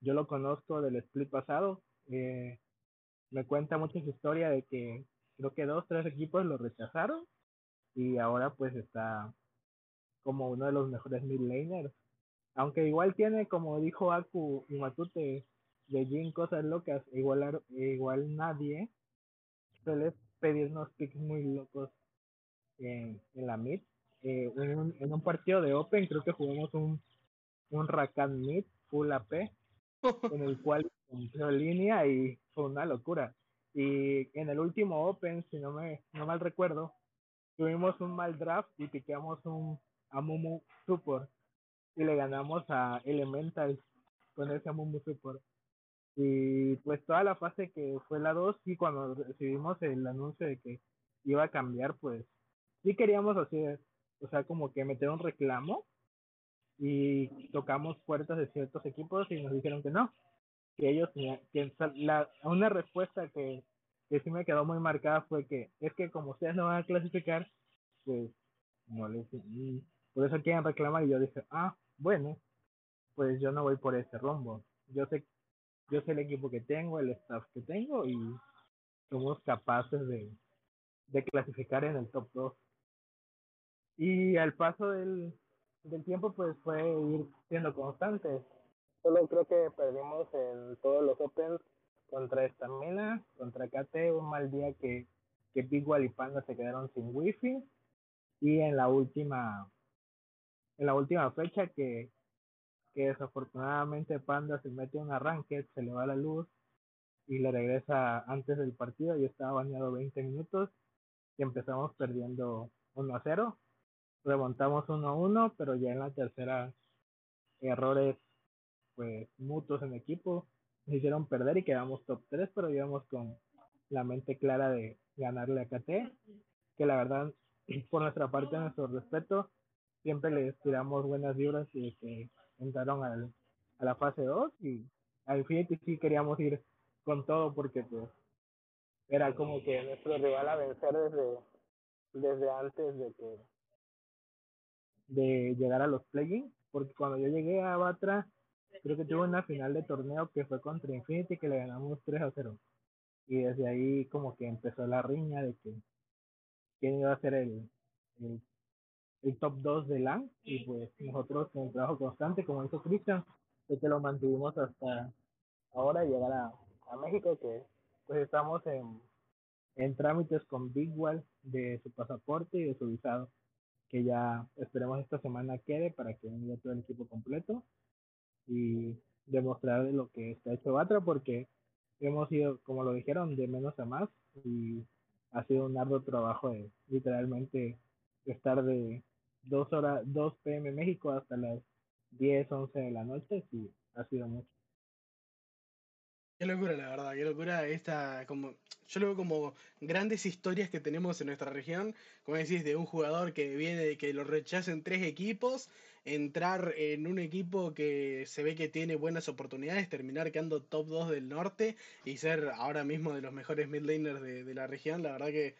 Yo lo conozco del split pasado, eh, me cuenta mucha historia de que creo que dos, tres equipos lo rechazaron y ahora pues está como uno de los mejores mid laners. Aunque igual tiene, como dijo Aku Matute, de Jin cosas locas, igual, igual nadie suele pedirnos picks muy locos en, en la mid. Eh, en, un, en, un, partido de Open creo que jugamos un, un Rakan mid full AP [laughs] en el cual cumplió línea y fue una locura. Y en el último Open, si no me no mal recuerdo, tuvimos un mal draft y piqueamos un Amumu Support y le ganamos a Elemental con ese Amumu Support. Y pues toda la fase que fue la 2 y cuando recibimos el anuncio de que iba a cambiar, pues sí queríamos hacer, o sea, como que meter un reclamo y tocamos puertas de ciertos equipos y nos dijeron que no, que ellos que la, una respuesta que, que sí me quedó muy marcada fue que es que como ustedes no van a clasificar, pues no les, por eso quieren reclamar y yo dije, ah, bueno, pues yo no voy por ese rumbo. Yo sé, yo sé el equipo que tengo, el staff que tengo y somos capaces de, de clasificar en el top 2. Y al paso del, del tiempo, pues fue ir siendo constantes. Solo creo que perdimos en todos los Opens contra Stamina, contra KT, un mal día que, que Big Wall y Panda se quedaron sin wifi. Y en la última, en la última fecha que, que desafortunadamente Panda se mete un arranque, se le va la luz y le regresa antes del partido. y estaba bañado 20 minutos y empezamos perdiendo 1 a 0. Remontamos 1 a 1, pero ya en la tercera errores pues mutuos en equipo nos hicieron perder y quedamos top 3, pero íbamos con la mente clara de ganarle a KT, que la verdad [clears throat] por nuestra parte, nuestro respeto, siempre les tiramos buenas vibras y que entraron al, a la fase 2 y al Infinity sí queríamos ir con todo porque pues era como que nuestro rival a vencer desde, desde antes de que de llegar a los play porque cuando yo llegué a Batra creo que tuve una final de torneo que fue contra Infinity que le ganamos 3 a 0 y desde ahí como que empezó la riña de que quién iba a ser el, el, el top 2 de LAN y pues nosotros con un trabajo constante como hizo Christian de que lo mantuvimos hasta ahora llegar a, a México que pues estamos en, en trámites con Big Wall de su pasaporte y de su visado, que ya esperemos esta semana quede para que venga todo el equipo completo y demostrar lo que está hecho Batra, porque hemos ido, como lo dijeron, de menos a más y ha sido un arduo trabajo de literalmente estar de 2 horas, 2 pm México hasta las 10, 11 de la noche y ha sido mucho. Qué locura, la verdad, qué locura esta, como, yo lo veo como grandes historias que tenemos en nuestra región, como decís, de un jugador que viene de que lo rechacen tres equipos, entrar en un equipo que se ve que tiene buenas oportunidades, terminar quedando top 2 del norte y ser ahora mismo de los mejores midlaners de, de la región, la verdad que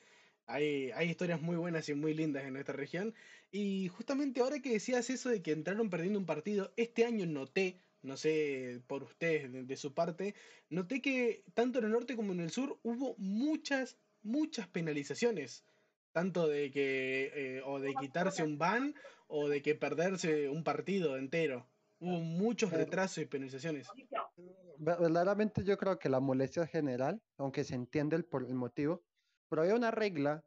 hay, hay historias muy buenas y muy lindas en nuestra región. Y justamente ahora que decías eso de que entraron perdiendo un partido, este año noté no sé por ustedes de, su parte, noté que tanto en el norte como en el sur hubo muchas, muchas penalizaciones. Tanto de que, eh, o de quitarse un ban, o de que perderse un partido entero. Hubo muchos retrasos y penalizaciones. Verdaderamente yo creo que la molestia general, aunque se entiende el, por el motivo, pero hay una regla,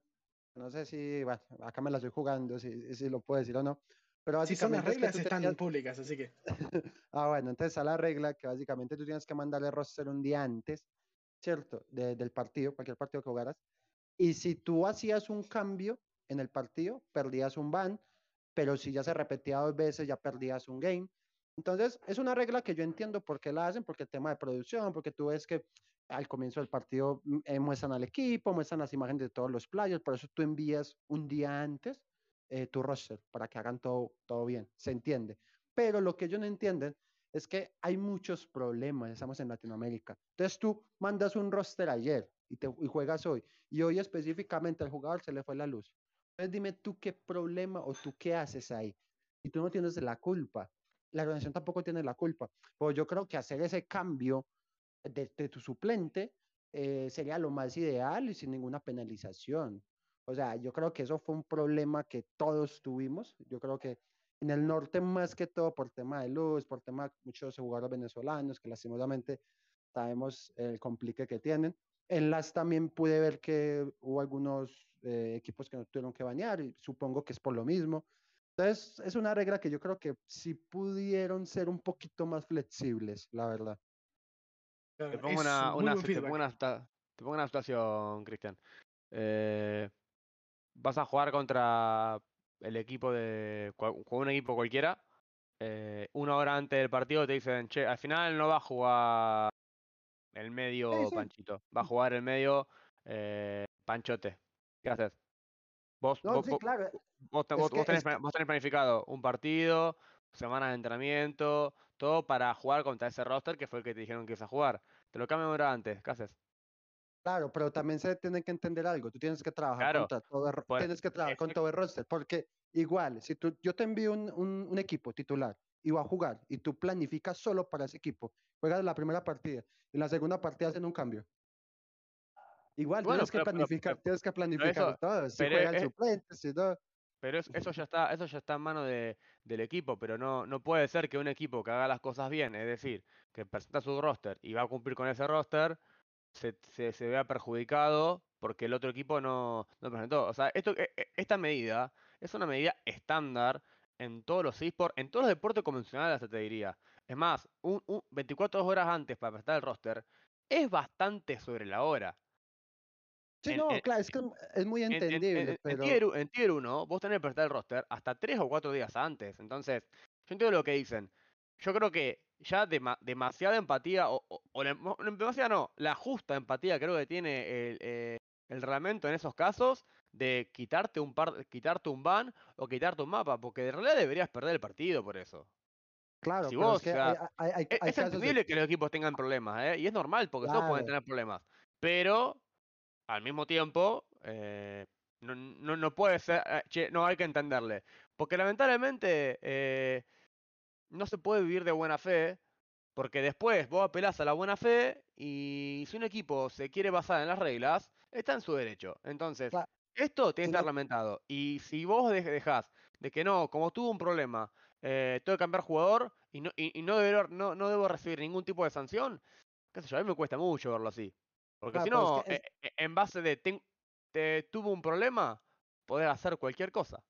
no sé si, bueno, acá me la estoy jugando, si, si lo puedo decir o no, pero si son las reglas están públicas, así que. [laughs] ah, bueno, entonces a la regla que básicamente tú tienes que mandarle roster un día antes, ¿cierto? del partido, cualquier partido que jugaras. Y si tú hacías un cambio en el partido, perdías un ban, pero si ya se repetía dos veces, ya perdías un game. Entonces, es una regla que yo entiendo por qué la hacen, porque el tema de producción, porque tú ves que al comienzo del partido mm, eh, muestran al equipo, muestran las imágenes de todos los players, por eso tú envías un día antes eh, tu roster para que hagan todo, todo bien, se entiende. Pero lo que ellos no entienden es que hay muchos problemas, estamos en Latinoamérica. Entonces tú mandas un roster ayer y, te, y juegas hoy, y hoy específicamente al jugador se le fue la luz. Entonces dime tú qué problema o tú qué haces ahí. Y tú no tienes la culpa. La organización tampoco tiene la culpa. Pues yo creo que hacer ese cambio de, de tu suplente eh, sería lo más ideal y sin ninguna penalización. O sea, yo creo que eso fue un problema que todos tuvimos. Yo creo que en el norte más que todo por tema de luz, por tema de muchos jugadores venezolanos que lastimosamente sabemos el complique que tienen. En las también pude ver que hubo algunos eh, equipos que no tuvieron que bañar y supongo que es por lo mismo. Entonces, es una regla que yo creo que sí pudieron ser un poquito más flexibles, la verdad. Te pongo una, una, te pongo una, te pongo una situación, Cristian. Eh, vas a jugar contra el equipo de. un equipo cualquiera. eh, una hora antes del partido te dicen, che, al final no va a jugar el medio sí. Panchito. Va a jugar el medio eh, Panchote. ¿Qué haces? Vos, No, vos, sí, vos- claro. vos es vos- que- vos tenés, es vos tenés planificado un partido, semana de entrenamiento, todo para jugar contra ese roster que fue el que te dijeron que ibas a jugar. Te lo cambian una hora antes. ¿Qué haces? Claro, pero también se tiene que entender algo. Tú tienes que trabajar Claro, contra todo el, por- tienes que trabajar con todo el roster, porque igual, si tú, yo te envío un, un- un equipo titular y va a jugar y tú planificas solo para ese equipo, juegas la primera partida y la segunda partida hacen un cambio. Igual Bueno, tienes que pero- pero- planificar, pero- tienes que planificar eso- todo. Si pero juegan es- suplentes, si no. Pero es- eso ya está, eso ya está en mano de, del equipo, pero no, no puede ser que un equipo que haga las cosas bien, es decir, que presenta su roster y va a cumplir con ese roster, se, se, se vea perjudicado porque el otro equipo no, no presentó. O sea, esto, e- e- esta medida es una medida estándar en todos los esports, en todos los deportes convencionales, hasta te diría. Es más, un, un 24 horas antes para presentar el roster es bastante sobre la hora. Sí, En- no, en- claro, es que es muy En, en- en- entendible, en pero tier, u- en Tier 1, vos tenés que presentar el roster hasta 3 o 4 días antes. Entonces, yo entiendo lo que dicen. Yo creo que ya dema- demasiada empatía, o, o- o la- demasiada no, la justa empatía creo que tiene el, eh, el reglamento en esos casos de quitarte un par, quitarte un ban o quitarte un mapa, porque en realidad deberías perder el partido por eso. claro, si vos, es que o sea, hay, hay- hay- E- Es de- entendible que los equipos tengan problemas, ¿eh? Y es normal, porque todos pueden Claro. tener problemas. Pero, al mismo tiempo, eh, no, no, no puede ser, eh, che, no hay que entenderle. Porque lamentablemente eh, no se puede vivir de buena fe, porque después vos apelás a la buena fe y si un equipo se quiere basar en las reglas, está en su derecho. Entonces, esto tiene que estar lamentado. Y si vos dej- dejás de que no, como tuvo un problema, eh, tengo que cambiar jugador y no, y, y no, debo, no, no debo recibir ningún tipo de sanción, qué sé yo, a mí me cuesta mucho verlo así. Porque Claro, si es no, que es- eh, eh, en base de ten- te, tuvo un problema, podés hacer cualquier cosa.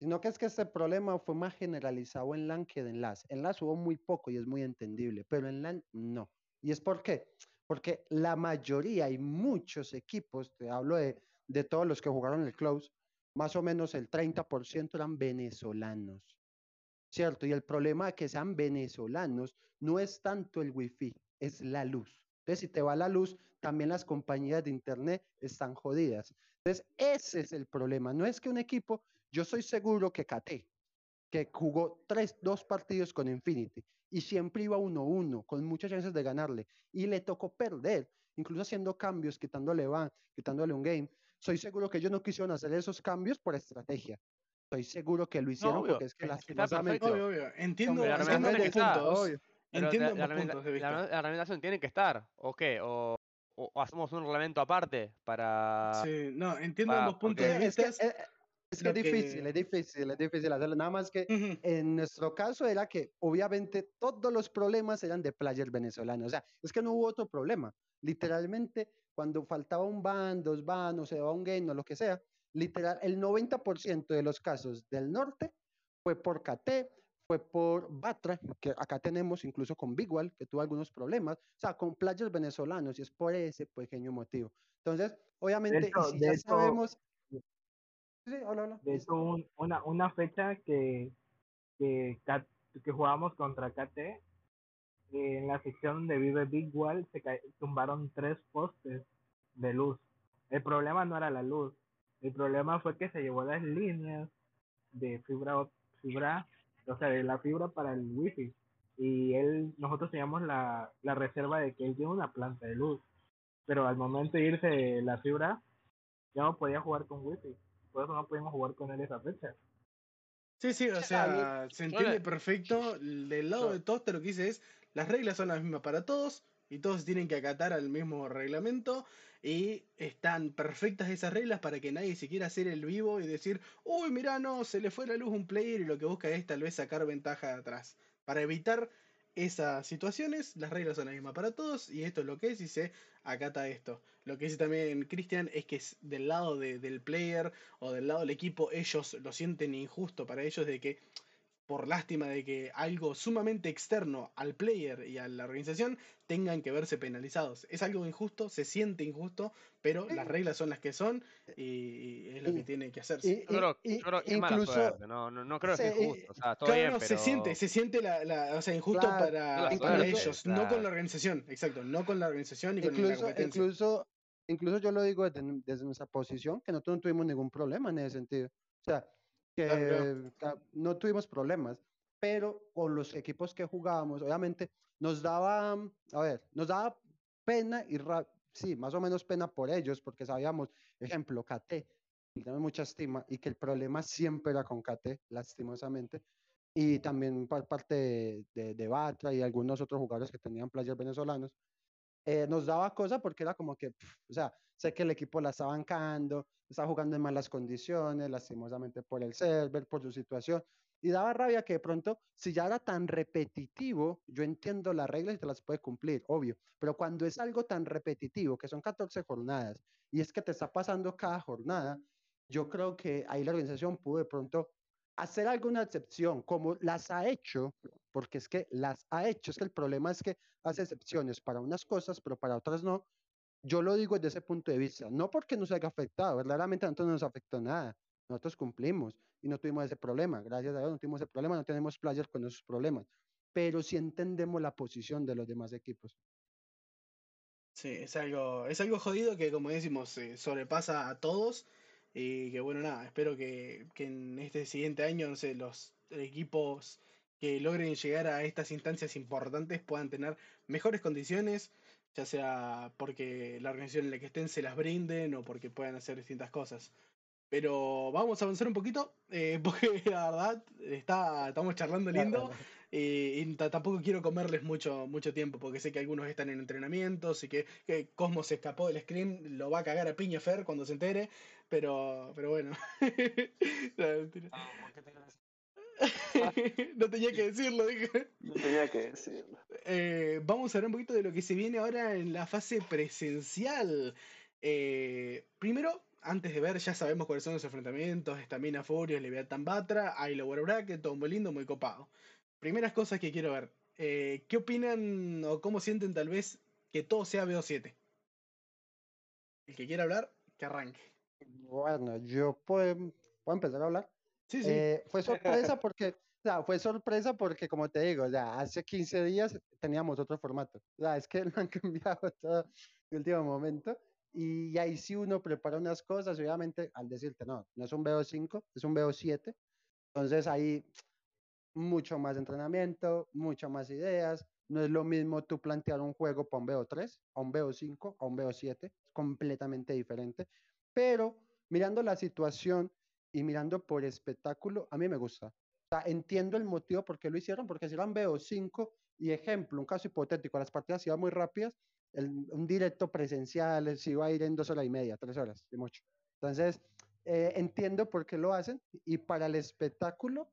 Sino que es que este problema fue más generalizado en LAN que en LAS. En LAS hubo muy poco y es muy entendible, pero en LAN no. ¿Y es por qué? Porque la mayoría y muchos equipos, te hablo de, de todos los que jugaron el Close, más o menos el 30% eran venezolanos. ¿Cierto? Y el problema de que sean venezolanos no es tanto el wifi, es la luz. Entonces, si te va la luz, también las compañías de internet están jodidas. Entonces, ese es el problema. No es que un equipo, yo soy seguro que KT, que jugó tres, dos partidos con Infinity y siempre iba 1-1, con muchas chances de ganarle, y le tocó perder, incluso haciendo cambios, quitándole van, quitándole un game. Soy seguro que ellos no quisieron hacer esos cambios por estrategia. Estoy seguro que lo hicieron obvio, porque es que lastimosamente perfecto. Obvio, obvio. Entiendo, la entiendo que puntos. obvio. Entiendo la, la ambos reglamenta- puntos de la- vista. la reglamentación tiene que estar, ¿o qué? O, o- o hacemos un reglamento aparte para... Sí, no, entiendo pa- ambos puntos de Es que, vista. Es que es difícil, es difícil, es difícil hacerlo. Nada más que Ujú. en nuestro caso era que obviamente todos los problemas eran de players venezolanos. O sea, es que no hubo otro problema. Literalmente, cuando faltaba un ban, dos ban, o se daba un game o lo que sea, literal, el 90% de los casos del norte fue por KT, fue por Batra, que acá tenemos incluso con Bigwall, que tuvo algunos problemas, o sea, con players venezolanos, y es por ese pequeño motivo. Entonces, obviamente, hecho- si de ya hecho- sabemos... De hecho, un- una, una fecha que, que, que jugamos contra KT, en la sección donde vive Big Wall, se tumbaron tres postes de luz. El problema no era la luz, el problema fue que se llevó las líneas de fibra, fibra o sea, de la fibra para el wifi. Y él, nosotros teníamos la, la reserva de que él tiene una planta de luz. Pero al momento de irse la fibra, ya no podía jugar con wifi. Por eso no pudimos jugar con él esa fecha. Sí, sí, o sea, se entiende perfecto. Del lado de Toaster lo que dice es, las reglas son las mismas para todos y todos tienen que acatar al mismo reglamento y están perfectas esas reglas para que nadie se quiera hacer el vivo y decir, uy, mirá, no, se le fue la luz a un player y lo que busca es tal vez sacar ventaja de atrás. Para evitar esas situaciones, las reglas son las mismas para todos y esto es lo que es y se acata esto. Lo que dice también Cristian es que del lado de- del player o del lado del equipo, ellos lo sienten injusto para ellos de que por lástima de que algo sumamente externo al player y a la organización tengan que verse penalizados. Es algo injusto, se siente injusto, pero las reglas son las que son y es lo que Y- tiene que hacerse. y- Yo creo, yo creo que es mala incluso- suerte, no, no, no creo que sea injusto. O sea, todo Claro, bien, no, pero... se siente, se siente la, la- o sea, injusto Claro, para, la para ellos, no claro. con la organización, exacto, no con la organización y con la incluso, competencia. incluso, incluso yo lo digo desde, desde nuestra posición, que nosotros no tuvimos ningún problema en ese sentido. O sea, que no tuvimos problemas, pero con los equipos que jugábamos, obviamente nos daba, mm, a ver, nos daba pena y sí, más o menos pena por ellos, porque sabíamos, ejemplo, y tenemos mucha estima, y que el problema siempre era con KT, lastimosamente, y también por parte de, de, de Batra y algunos otros jugadores que tenían players venezolanos, eh, nos daba cosa porque era como que, pf, o sea, sé que el equipo la está bancando, está jugando en malas condiciones, lastimosamente por el server, por su situación, y daba rabia que de pronto, si ya era tan repetitivo, yo entiendo las reglas y te las puede cumplir, obvio, pero cuando es algo tan repetitivo, que son 14 jornadas, y es que te está pasando cada jornada, yo creo que ahí la organización pudo de pronto hacer alguna excepción, como las ha hecho, porque es que las ha hecho, es que el problema es que hace excepciones para unas cosas, pero para otras no. Yo lo digo desde ese punto de vista, no porque nos haya afectado, verdaderamente a nosotros no nos afectó nada, nosotros cumplimos y no tuvimos ese problema, gracias a Dios no tuvimos ese problema, no tenemos players con esos problemas, pero sí entendemos la posición de los demás equipos. Sí, es algo, es algo jodido que como decimos, eh, sobrepasa a todos y que bueno, nada, espero que, que en este siguiente año, no sé, los equipos que logren llegar a estas instancias importantes puedan tener mejores condiciones, ya sea porque la organización en la que estén se las brinden o porque puedan hacer distintas cosas. Pero vamos a avanzar un poquito, eh, [laughs] porque la verdad está, estamos charlando lindo. Y, y ta- tampoco quiero comerles mucho, mucho tiempo, porque sé que algunos están en entrenamientos y que, que Cosmo se escapó del screen, lo va a cagar a piña Fer cuando se entere, pero, pero bueno. [laughs] No, mentira. [laughs] no tenía que decirlo, dije. No tenía que decirlo. Eh, vamos a hablar un poquito de lo que se viene ahora en la fase presencial. Eh, primero, antes de ver, ya sabemos cuáles son los enfrentamientos: Estamina Furious, Leviathan Batra, hay Lower Bracket, todo muy lindo, muy copado. Primeras cosas que quiero ver. eh, ¿Qué opinan o cómo sienten tal vez que todo sea BO7? El que quiera hablar, que arranque. Bueno, yo puedo, puedo empezar a hablar. Sí, sí. Eh, fue sorpresa [laughs] porque, o sea, fue sorpresa porque, como te digo, ya hace 15 días teníamos otro formato. O sea, es que [laughs] lo han cambiado todo de último momento. Y ahí sí uno prepara unas cosas, obviamente, al decirte, no, no es un BO5, es un BO7. Entonces ahí mucho más entrenamiento, mucho más ideas. No es lo mismo tú plantear un juego para un BO3, a un BO5, a un BO7, es completamente diferente. Pero mirando la situación y mirando por espectáculo, a mí me gusta. O sea, entiendo el motivo por qué lo hicieron, porque si eran BO5 y ejemplo, un caso hipotético, las partidas iban muy rápidas, el- un directo presencial se iba a ir en dos horas y media, tres horas, de mucho. Entonces, eh, entiendo por qué lo hacen y para el espectáculo,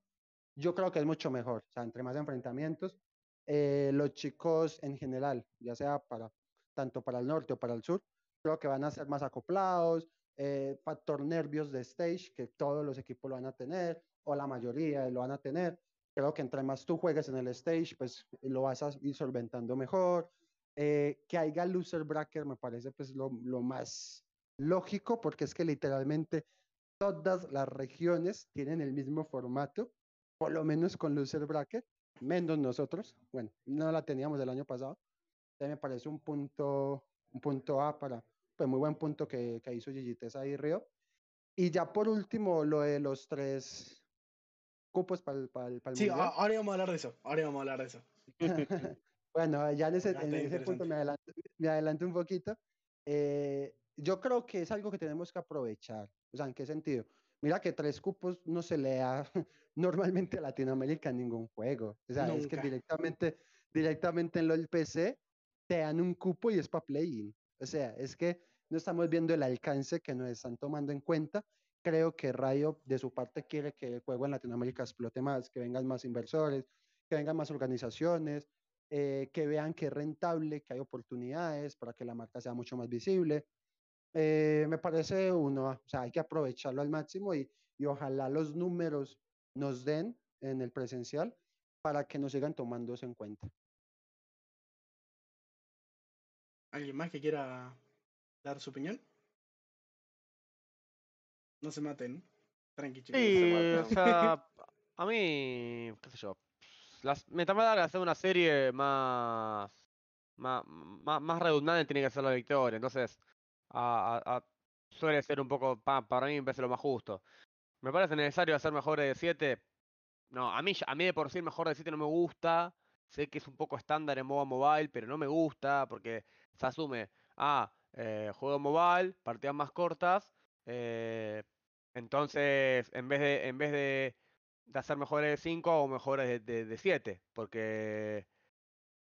yo creo que es mucho mejor. O sea, entre más enfrentamientos, eh, los chicos en general, ya sea para tanto para el norte o para el sur, creo que van a ser más acoplados, eh, factor nervios de stage, que todos los equipos lo van a tener, o la mayoría lo van a tener. Creo que entre más tú juegues en el stage, pues lo vas a ir solventando mejor. Eh, que haya loser bracket me parece pues lo, lo más lógico, porque es que literalmente todas las regiones tienen el mismo formato, por lo menos con loser bracket, menos nosotros. Bueno, no la teníamos el año pasado. Me parece un punto, un punto A para, pues muy buen punto que, que hizo Gigites ahí Río. Y ya por último, lo de los tres cupos para el, para el, para el Sí, mundial. ahora vamos a hablar de eso. Ahora vamos a hablar de eso. [laughs] bueno, ya en ese, en ese punto me adelanto, me adelanto un poquito. Eh, yo creo que es algo que tenemos que aprovechar. O sea, ¿en qué sentido? Mira que tres cupos no se le da [laughs] normalmente a Latinoamérica en ningún juego. O sea, es que Nunca. directamente, directamente en lo del PC te dan un cupo y es para play-in. O sea, es que no estamos viendo el alcance que nos están tomando en cuenta. Creo que Rayo de su parte quiere que el juego en Latinoamérica explote más, que vengan más inversores, que vengan más organizaciones, eh, que vean que es rentable, que hay oportunidades para que la marca sea mucho más visible. Eh, me parece uno, o sea, hay que aprovecharlo al máximo y, y ojalá los números nos den en el presencial para que nos sigan tomando eso en cuenta. ¿Alguien más que quiera dar su opinión? No se maten. Tranqui, chicos. Sí, matan. o sea, a mí, qué sé yo, las, me tardaba que hacer una serie más, más, más, más redundante tiene que ser la victoria, entonces a- a- a- suele ser un poco, pa- para mí me parece lo más justo. Me parece necesario hacer mejores de 7, no, a mí, a mí de por sí el mejor de 7 no me gusta, sé que es un poco estándar en MOBA Mobile, pero no me gusta porque se asume, ah, eh, juego mobile, partidas más cortas, eh, entonces, en vez de, en vez de, de hacer mejores de 5 hago mejores de 7, porque,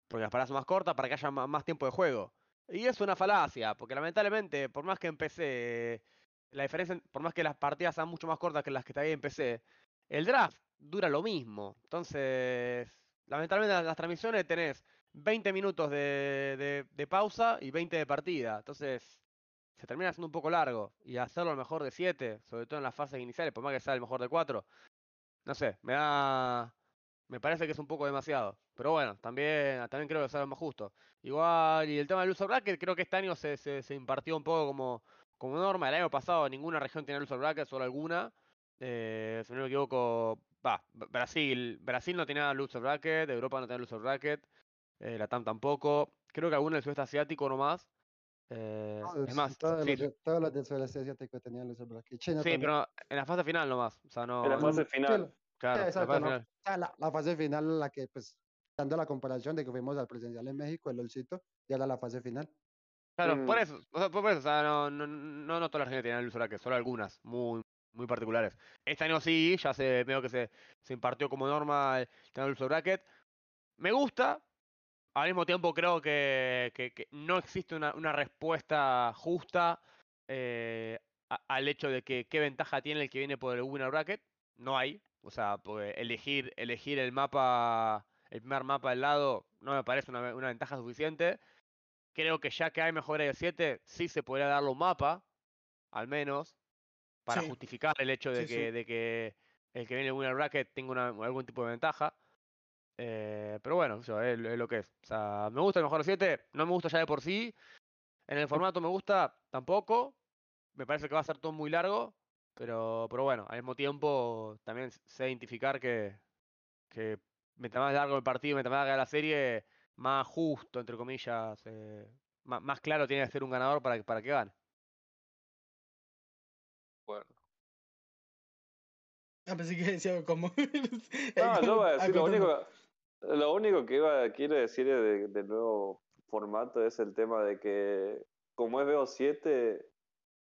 porque las paradas son más cortas para que haya ma- más tiempo de juego. Y es una falacia, porque lamentablemente, por más que empecé, la diferencia, en- por más que las partidas sean mucho más cortas que las que todavía empecé, el draft dura lo mismo. Entonces, lamentablemente en las transmisiones tenés 20 minutos de, de- pausa y 20 de partida. Entonces, se termina haciendo un poco largo. Y hacerlo al mejor de 7, sobre todo en las fases iniciales, por más que sea el mejor de 4, no sé, me da. Me parece que es un poco demasiado. Pero bueno, también, también creo que algo más justo. Igual, y el tema del uso bracket, creo que este año se, se, se impartió un poco como, como norma. El año pasado ninguna región tenía el uso bracket, solo alguna. Eh, si no me equivoco, va, Brasil. Brasil no tenía el uso bracket, Europa no tenía el uso bracket, eh, Latam tampoco. Creo que alguno del sudeste asiático nomás. Eh, Todos, es más, todos, sí, los del sureste asiático tenían los bracket. China sí, también. pero en la fase final nomás. O sea, no. En la fase final. Claro, Sí, la exacto, fase no. final. O sea, la, la fase final en la que, pues, dando la comparación de que fuimos al presencial en México, el LOLcito, ya era la fase final. Claro, por Mm. eso, o sea, por eso, o sea, no, no, no, no toda la gente tiene el uso que solo algunas, muy, muy particulares. Este año sí, ya se veo que se, se impartió como norma el uso bracket. Me gusta, al mismo tiempo creo que, que- que no existe una, una respuesta justa eh, a- al hecho de que qué ventaja tiene el que viene por el winner bracket. No hay, o sea, porque elegir, elegir el mapa, el primer mapa del lado, no me parece una, una ventaja suficiente. Creo que ya que hay mejores de 7, sí se podría darle un mapa, al menos, para Sí. justificar el hecho de Sí, que, sí. de que el que viene en el winner bracket tenga una- algún tipo de ventaja. Eh, pero bueno, eso es, es lo que es. O sea, me gusta el mejor de 7, no me gusta ya de por sí. En el formato me gusta tampoco. Me parece que va a ser todo muy largo. Pero, pero bueno, al mismo tiempo también sé identificar que, que mientras más largo el partido, mientras más larga la serie, más justo, entre comillas, eh, má- más, claro tiene que ser un ganador para, que- para que gane. Bueno. Ah, pensé que decía como. [laughs] No, yo voy a [laughs] decir, lo único, lo único que iba, quiero decir de- del nuevo formato es el tema de que, como es BO7,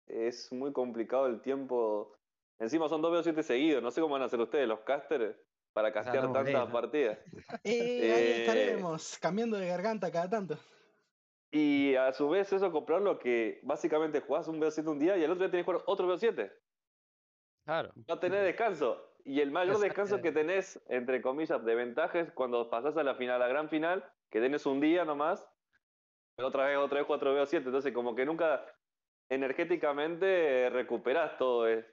es muy complicado el tiempo. Encima son dos BO7 seguidos, no sé cómo van a hacer ustedes, los casters, para castear no tantas partidas. [laughs] Eh, ahí estaremos, cambiando de garganta cada tanto. Y a su vez, eso comprarlo que básicamente jugás un BO7 un día y el otro día tenés que jugar otro BO7. Claro. No tenés descanso. Y el mayor descanso que tenés, entre comillas, de ventaja es cuando pasás a la final, a la gran final, que tenés un día nomás, pero otra vez, otra vez, cuatro veo siete. Entonces, como que nunca energéticamente recuperás todo. eh.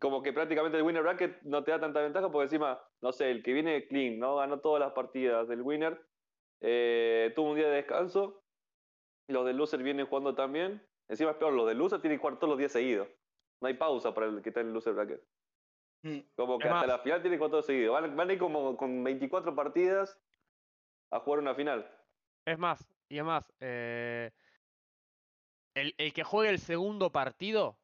Como que prácticamente el winner bracket no te da tanta ventaja porque encima, no sé, el que viene clean, ¿no? Ganó todas las partidas del winner, eh, tuvo un día de descanso, los del loser vienen jugando también. Encima es peor, los del loser tienen que jugar todos los días seguidos. No hay pausa para el que está en el loser bracket. Mm. Como que Es hasta más- la final tiene que jugar todo seguido. Van, van a ir como con 24 partidas a jugar una final. Es más, y además, eh, el, el que juegue el segundo partido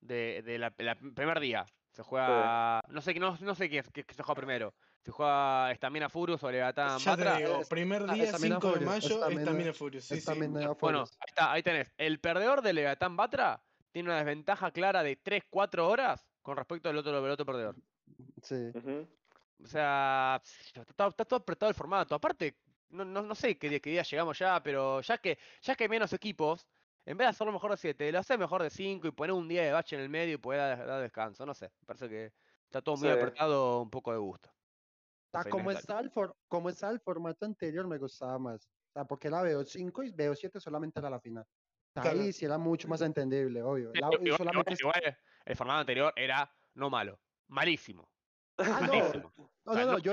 de, de la, la primer día, se juega, no sé, qué- no, no sé qué, es- qué- qué se juega primero, se juega Estamina Furious o Leviatán Ya te Batra. digo, es- primer ah, día, Estamina 5 de mayo, Estamina- Furious. Sí, sí. Bueno, ahí está, ahí tenés. El perdedor de Leviatán Batra tiene una desventaja clara de 3-4 horas con respecto al otro, del otro perdedor. Sí. O sea, está, está todo apretado el formato. Aparte, no, no, no sé qué día, qué día llegamos ya, pero ya que, ya que hay menos equipos, en vez de hacerlo mejor de 7, lo haces mejor de 5 y poner un día de bache en el medio y poder dar, dar descanso. No sé, me parece que está todo muy Sí. apretado, un poco de gusto. Ah, No sé, como, está el for- como está el formato anterior, me gustaba más. O sea, porque era BO5 y BO7 solamente era la final. O sea, Claro. Ahí sí era mucho más entendible, obvio. La- igual- solamente igual- igual el formato anterior era no malo, malísimo. [laughs] Ah, malísimo. No, O sea, no, yo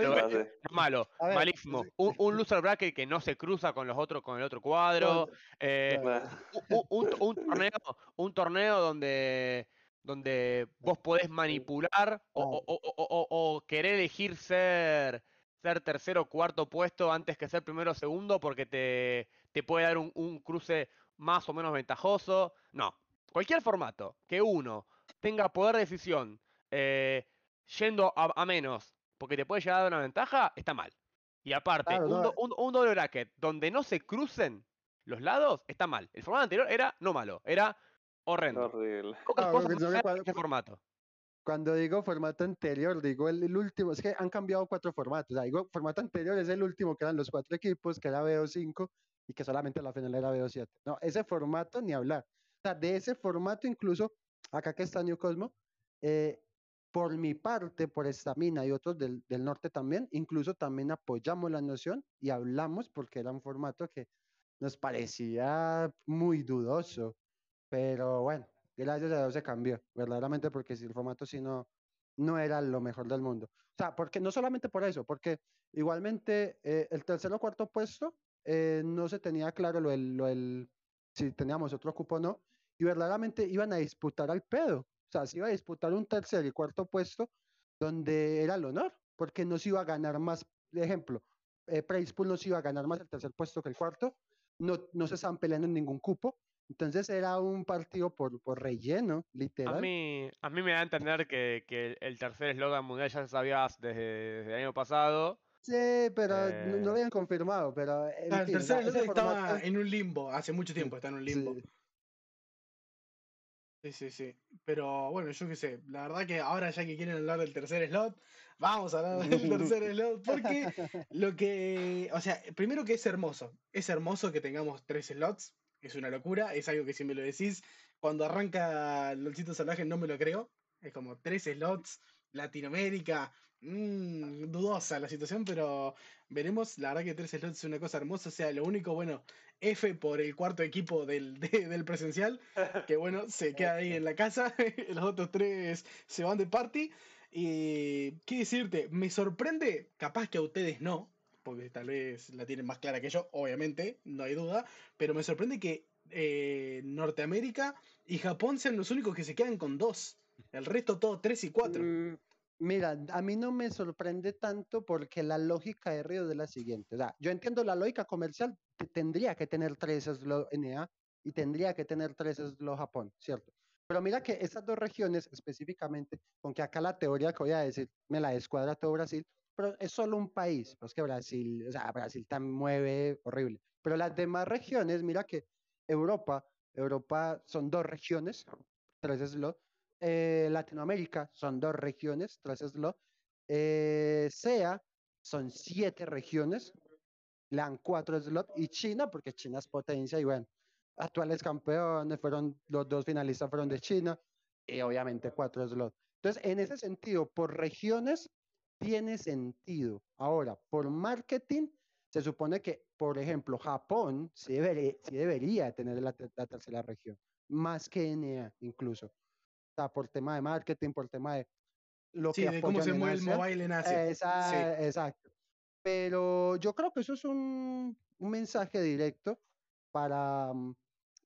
malo, A ver, malísimo. sí. Un, un loser bracket que no se cruza con los otros, con el otro cuadro. eh, un, un torneo, un torneo donde, donde vos podés manipular o, o- o- querer elegir ser, ser tercero o cuarto puesto antes que ser primero o segundo porque te, te puede dar un, un cruce más o menos ventajoso. No, cualquier formato que uno tenga poder de decisión eh, yendo a, a menos porque te puede llegar a dar una ventaja, está mal. Y aparte, Claro, un, no, do- un- un doble bracket donde no se crucen los lados, está mal. El formato anterior era no malo, era horrendo. Horrible. Pocas Ah, cosas no este formato. Cuando digo formato anterior, digo el, el último. Es que han cambiado cuatro formatos. O sea, digo, formato anterior es el último, que eran los cuatro equipos, que era BO5 y que solamente la final era BO7. No, ese formato ni hablar. O sea, de ese formato incluso, acá que está New Cosmo, eh, por mi parte, por Estamina y otros del, del norte también, incluso también apoyamos la noción y hablamos porque era un formato que nos parecía muy dudoso. Pero bueno, gracias a Dios se cambió, verdaderamente, porque si el formato sí no, no era lo mejor del mundo. O sea, porque no solamente por eso, porque igualmente eh, el tercer o cuarto puesto eh, no se tenía claro lo del, lo si teníamos otro cupo o no, y verdaderamente iban a disputar al pedo. O sea, se iba a disputar un tercer y cuarto puesto donde era el honor, porque no se iba a ganar más, de ejemplo, eh, Price Pool no se iba a ganar más el tercer puesto que el cuarto, no, no se estaban peleando en ningún cupo, entonces era un partido por, por relleno, A literal. mí, a mí me da a entender que, que el- tercer eslogan mundial ya se sabía desde, desde el año pasado. Sí, pero no, no Eh, lo habían confirmado, pero en Ah, el fin, tercer slot estaba formato- en un limbo, hace mucho tiempo está en un limbo. sí. Sí, sí, sí. Pero bueno, yo qué sé, la verdad que ahora ya que quieren hablar del tercer slot, vamos a hablar del [laughs] tercer slot, porque lo que, o sea, primero que es hermoso, es hermoso que tengamos tres slots, es una locura, es algo que si me lo decís, cuando arranca LOLcito Salvaje no me lo creo, es como tres slots, Latinoamérica, mm, dudosa la situación, pero veremos, la verdad que tres slots es una cosa hermosa, o sea, lo único, bueno, F por el cuarto equipo del, de- del presencial, que bueno, se queda ahí en la casa, [laughs] los otros tres se van de party. Y qué decirte, me sorprende, capaz que a ustedes no, porque tal vez la tienen más clara que yo, obviamente, no hay duda, pero me sorprende que eh, Norteamérica y Japón sean los únicos que se quedan con dos. El resto todo tres y cuatro. Mm, Mira, a mí no me sorprende tanto porque la lógica de Río es la siguiente. O yo entiendo la lógica comercial, te- tendría que tener tres slots NA y tendría que tener tres slots Japón, ¿cierto? Pero mira que esas dos regiones específicamente, aunque acá la teoría que voy a decir me la descuadra todo Brasil, pero es solo un país, pues que Brasil, o sea, Brasil también mueve horrible. Pero las demás regiones, mira que Europa, Europa son dos regiones, tres slots, eh, Latinoamérica son dos regiones, slots. Eh, SEA son siete regiones, le dan cuatro slots. Y China, porque China es potencia y bueno, actuales campeones fueron, los dos finalistas fueron de China y obviamente cuatro slots. Entonces, en ese sentido, por regiones tiene sentido. Ahora, por marketing, se supone que, por ejemplo, Japón sí, debería, sí debería tener la, la tercera región, más que NA incluso. Sea, por tema de marketing, por tema de lo Sí, que de cómo se mueve el mobile en Asia. Esa- Exacto. Pero yo creo que eso es un, un mensaje directo para, mm,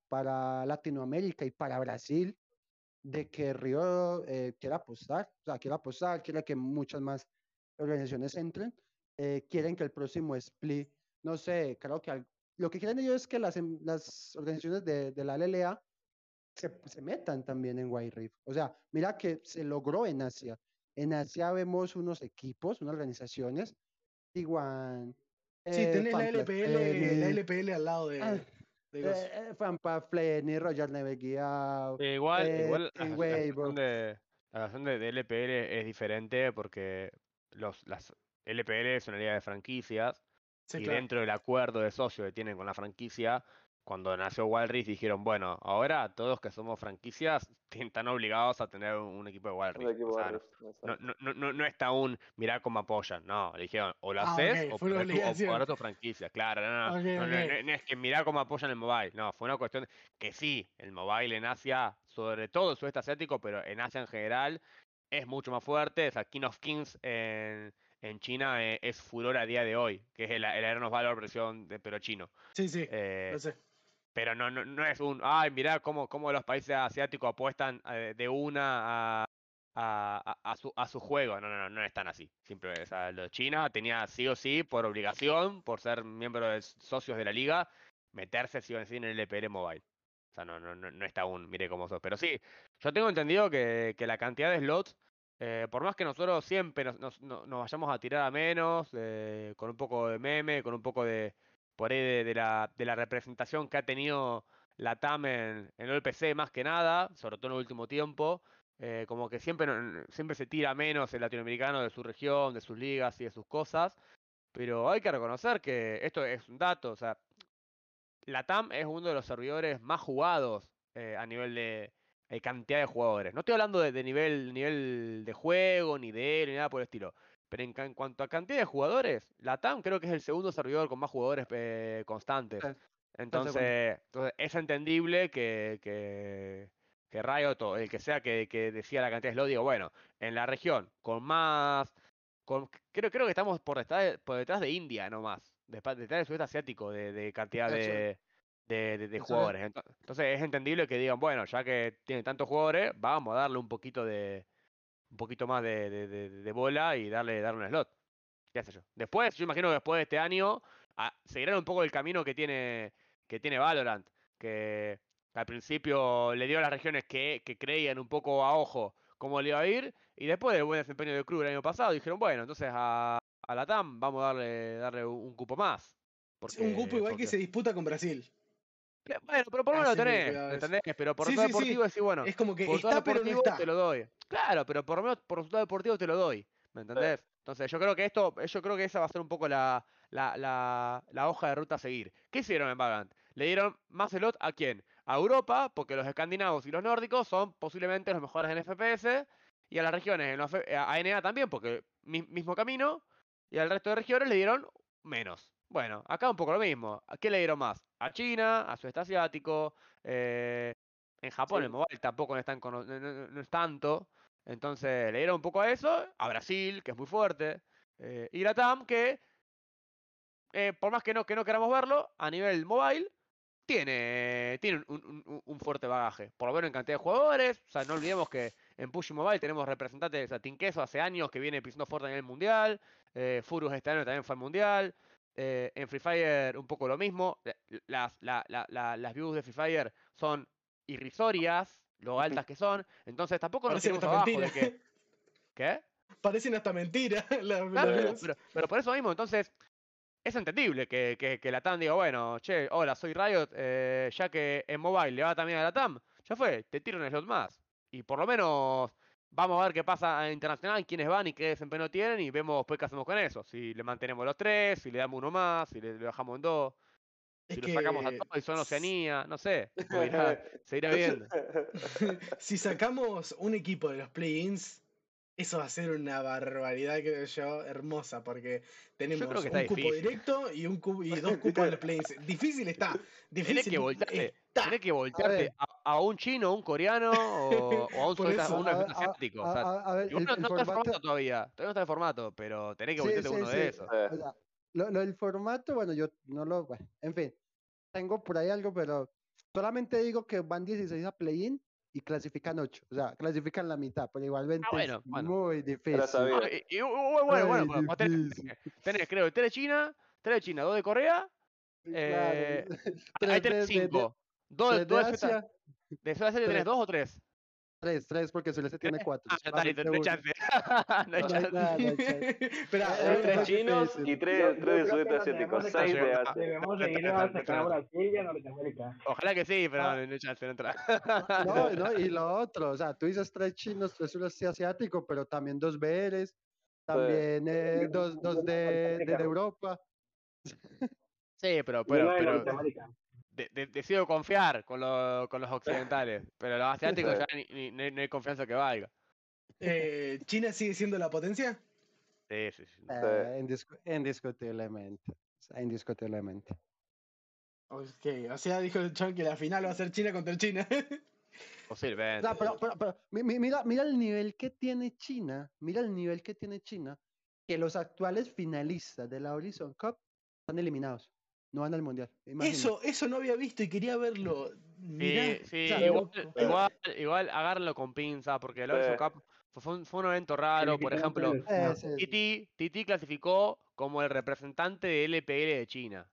para Latinoamérica y para Brasil de que Río eh, quiere apostar, o sea, quiere apostar, quiere que muchas más organizaciones entren, eh, quieren que el próximo split, no sé, creo que al- lo que quieren ellos es que las, em- las organizaciones de, de la LLA se, se metan también en White Rift. O sea, mira que se logró en Asia. En Asia vemos unos equipos, unas organizaciones, Tiguan. Sí, eh, tenés la LPL, la Flenny, LPL al lado de, ah, de eh, eh, Fanpa Flenny, Roger Neveguiao. Eh, igual, eh, igual la, la situación de, la situación de, de LPL es diferente porque los, las LPL es una liga de franquicias Sí, y claro. dentro del acuerdo de socio que tienen con la franquicia, cuando nació Wild Rift dijeron, bueno, ahora todos que somos franquicias [laughs] están obligados a tener un, un equipo de Wild Un Rift. equipo O sea, de no, no, no, no, está un mirá cómo apoyan, no, le dijeron, o lo Ah, haces o o obligación. ponés tu franquicia, claro, no, no, Ok, no, no, ok. no- no es que mirá cómo apoyan el mobile, no, fue una cuestión que sí, el mobile en Asia, sobre todo el sudeste asiático, pero en Asia en general, es mucho más fuerte, o sea, King of Kings en, en China eh, es furor a día de hoy, que es el, el Aeronos Valor versión de pero chino. Sí, sí, Eh, lo sé. Pero no, no, no es un, ay, mirá cómo, cómo los países asiáticos apuestan eh, de una a, a, a- su, a su juego. No, no, no, no es tan así. Siempre, o sea, China tenía sí o sí, por obligación, por ser miembro de socios de la liga, meterse sí o sí en el LPL Mobile. O sea, no, no, no, está aún, mire cómo sos. Pero sí, yo tengo entendido que, que la cantidad de slots, eh, por más que nosotros siempre nos, nos- no- nos vayamos a tirar a menos, eh, con un poco de meme, con un poco de, por ahí de, la, de la representación que ha tenido la TAM en, en el PC más que nada, sobre todo en el último tiempo, eh, como que siempre, siempre se tira menos el latinoamericano de su región, de sus ligas y de sus cosas, pero hay que reconocer que esto es un dato, o sea, la TAM es uno de los servidores más jugados eh, a nivel de, de cantidad de jugadores. No estoy hablando de, de nivel, nivel de juego, ni de él, ni nada por el estilo. Pero en, cuanto a cantidad de jugadores, la TAM creo que es el segundo servidor con más jugadores eh, constantes. Entonces, entonces, es entendible que, que, que Riot o el que sea que, que decía la cantidad de slots, digo, bueno, en la región con más, con, creo, creo que estamos por detrás, de- por detrás de India nomás, detrás del sudeste asiático de, de cantidad de, de, jugadores. Ento- Entonces es entendible que digan, bueno, ya que tiene tantos jugadores, vamos a darle un poquito de un poquito más de, de- de- de bola y darle, darle un slot. ¿Qué sé yo? Después, yo imagino que después de este año ah, seguirán un poco el camino que tiene, que tiene Valorant, que al principio le dio a las regiones que, que creían un poco a ojo cómo le iba a ir, y después del buen desempeño del club el año pasado, dijeron, bueno, entonces a, a la TAM vamos a darle, darle un, un cupo más. Sí, un porque- igual porque- que se disputa con Brasil. Bueno, pero por lo menos lo tenés. ¿entendés? Pero por Sí, resultado sí, sí. deportivo decís, bueno, es como que por resultado está, pero no deportivo está. te lo doy. Claro, pero por lo menos por resultado deportivo te lo doy. ¿Me entendés? Entonces yo creo que esto, yo creo que esa va a ser un poco la, la, la, la hoja de ruta a seguir. ¿Qué hicieron en Vagant? Le dieron más slot a quién? A Europa, porque los escandinavos y los nórdicos son posiblemente los mejores en FPS, y a las regiones, en los a NA también, porque mi- mismo camino, y al resto de regiones le dieron menos. Bueno, acá un poco lo mismo. ¿A qué le dieron más? A China, a Sudeste Asiático, eh, en Japón Sí. el mobile tampoco no es, tan no- no- no es tanto. Entonces le dieron un poco a eso, a Brasil, que es muy fuerte, eh, y la TAM, que eh, por más que no, que no queramos verlo, a nivel mobile, tiene, tiene un, un- un- un fuerte bagaje. Por lo menos en cantidad de jugadores. O sea, no olvidemos que en Push Mobile tenemos representantes, o sea, Tinqueso hace años que viene pisando fuerte a nivel mundial. eh, Furus este año también fue al mundial. Eh, en Free Fire un poco lo mismo. la- Las, la- la- la- las views de Free Fire son irrisorias, lo altas que son. Entonces tampoco nos Parecen hasta abajo de que... [laughs] ¿Qué? Parecen hasta mentira. [laughs] las- las Claro, pero, pero por eso mismo, entonces, es entendible que, que, que la TAM diga, bueno, che, hola, soy Riot, eh, ya que en mobile le va también a la TAM, ya fue, te tiro un slot más. Y por lo menos vamos a ver qué pasa en internacional, quiénes van y qué desempeño tienen, y vemos después qué hacemos con eso. Si le mantenemos los tres, si le damos uno más, si le, le bajamos en dos, Es si lo sacamos a todos y son Oceanía, no sé, se irá, [laughs] se irá viendo. [laughs] si sacamos un equipo de los play-ins, eso va a ser una barbaridad, creo yo, hermosa, porque tenemos creo que un cupo difícil. directo y, un cupo, y dos [laughs] cupos de los play-ins. Difícil está. Tenés Difícil que voltearte, está. tenés que voltearte a, a un chino, un coreano o, o a un, [laughs] eso, a un asiático. o sea, a- ver, el- no, el no está en formato- formato todavía, todavía no está en formato, pero tenés que Sí, voltearte sí, uno sí. de esos. O sea, lo, lo del formato, bueno, yo no lo. Bueno, en fin, tengo por ahí algo, pero solamente digo que van 16 a play-in y clasifican 8. O sea, clasifican la mitad, pero igualmente bueno, es bueno. muy difícil. Ah, y- y- bueno, bueno, bueno, vos tenés, [laughs] tenés, creo, tres de China, tres de China, dos de Corea, eh, [laughs] Claro. hay Tres tres de- de- de- cinco. Dos, tres de dos de Sudáfrica- Asia, de Sudáfrica tenés tres. dos o tres. Tres, tres, porque Celeste [laughs] tiene cuatro. Ah, listo, [laughs] no hay chance. no hay chance. [laughs] no hay chance. Tres chinos y tres, tres de sudeste asiático, debemos de seis de. Asia. Debemos seguir está, a está, sacar a está. Brasil y a Norteamérica. Ojalá que sí, pero Ah. no, no hay chance, no entra. No, no, y lo otro, o sea, tú dices tres chinos, tres sureste asiático, pero también dos BRs, también eh, dos, dos de, de, de Europa. Sí, pero, pero, de pero. De- de- decido confiar con, lo- con los occidentales. [laughs] Pero los asiáticos ya ni, ni- no hay- no hay confianza que valga. eh, ¿China sigue siendo la potencia? Sí, sí, sí. Eh, indiscu- indiscutiblemente, indiscutiblemente. Ok, o sea, dijo el Chan que la final va a ser China contra China. O [laughs] Posiblemente. sea, pero, pero, pero, mi- mi- mira, mira el nivel que tiene China, mira el nivel que tiene China que los actuales finalistas de la Horizon Cup están eliminados. No van al mundial. imagínate. Eso, eso no había visto y quería verlo. Mirá, Sí, sí, sea, igual, igual, igual agárrenlo con pinza, porque el. Cup fue, fue un, fue un evento raro. Por ejemplo, Eh, sí. Titi, Titi clasificó como el representante de LPL de China.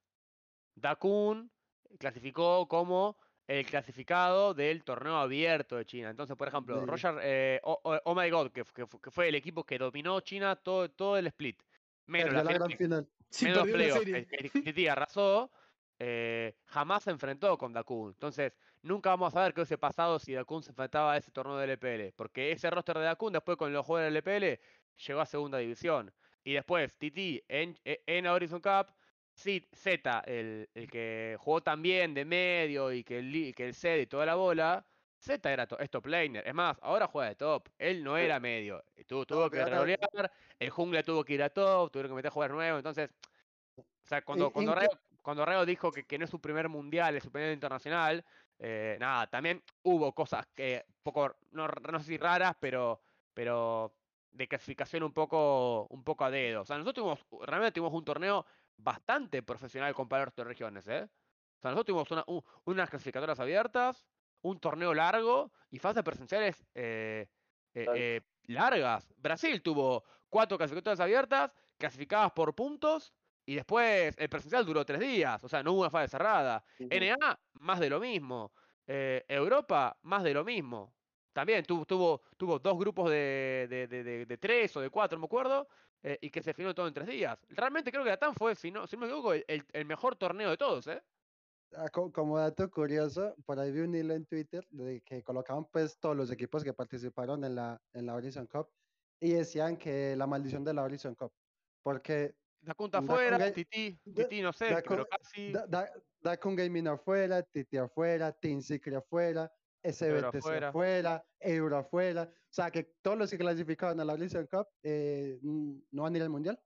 Dakun clasificó como el clasificado del torneo abierto de China. Entonces, por ejemplo, Sí. Roger, eh, oh, oh- oh My God, que, fu- que fu- que fue el equipo que dominó China todo, todo el split. Menos la la final- gran final. Sí, menos playoff, Titi arrasó, eh, jamás se enfrentó con Dakun. Entonces, nunca vamos a ver qué hubiese pasado si Dakun se enfrentaba a ese torneo de LPL. Porque ese roster de Dakun, después con los jugadores del LPL, llegó a segunda división. Y después, Titi en, e- en Horizon Cup, Z, el, el que jugó tan bien de medio y que el, que el y toda la bola. Z era to- top laner. Es más, ahora juega de top. Él no era medio. Tuvo, tuvo que rolear. El jungla tuvo que ir a top. Tuvieron que meter jugadores nuevos. Entonces, o sea, cuando, cuando, Rayo, cuando Rayo dijo que, que no es su primer mundial, es su primer internacional, eh, nada, también hubo cosas que poco, no, sé si raras, pero, pero de clasificación un poco, un poco a dedo. O sea, nosotros tuvimos, realmente tuvimos un torneo bastante profesional comparado a otras regiones, ¿eh? O sea, nosotros tuvimos una, un- unas clasificatorias abiertas, un torneo largo y fases presenciales eh, eh, eh, largas. Brasil tuvo cuatro clasificatorias abiertas, clasificadas por puntos, y después el presencial duró tres días, o sea, no hubo una fase cerrada. NA, más de lo mismo. Eh, Europa, más de lo mismo. También tuvo, tuvo, tuvo dos grupos de, de, de- de- de tres o de cuatro, no me acuerdo, eh, y que se finó todo en tres días. Realmente creo que Latam fue, si no, si no me equivoco, el, el- el mejor torneo de todos, ¿eh? Ah, co- Como dato curioso, por ahí vi un hilo en Twitter de que colocaban pues todos los equipos que participaron en la, en la Horizon Cup y decían que la maldición de la Horizon Cup, porque La Cunta Dakun afuera, Ga- Titi, Titi no sé, Dakun- pero casi. Da- Da- Dakun Gaming afuera, Titi afuera, Team Secret afuera, SBTC afuera. afuera, Euro afuera, o sea que todos los que clasificaban a la Horizon Cup eh, no van a ir al Mundial.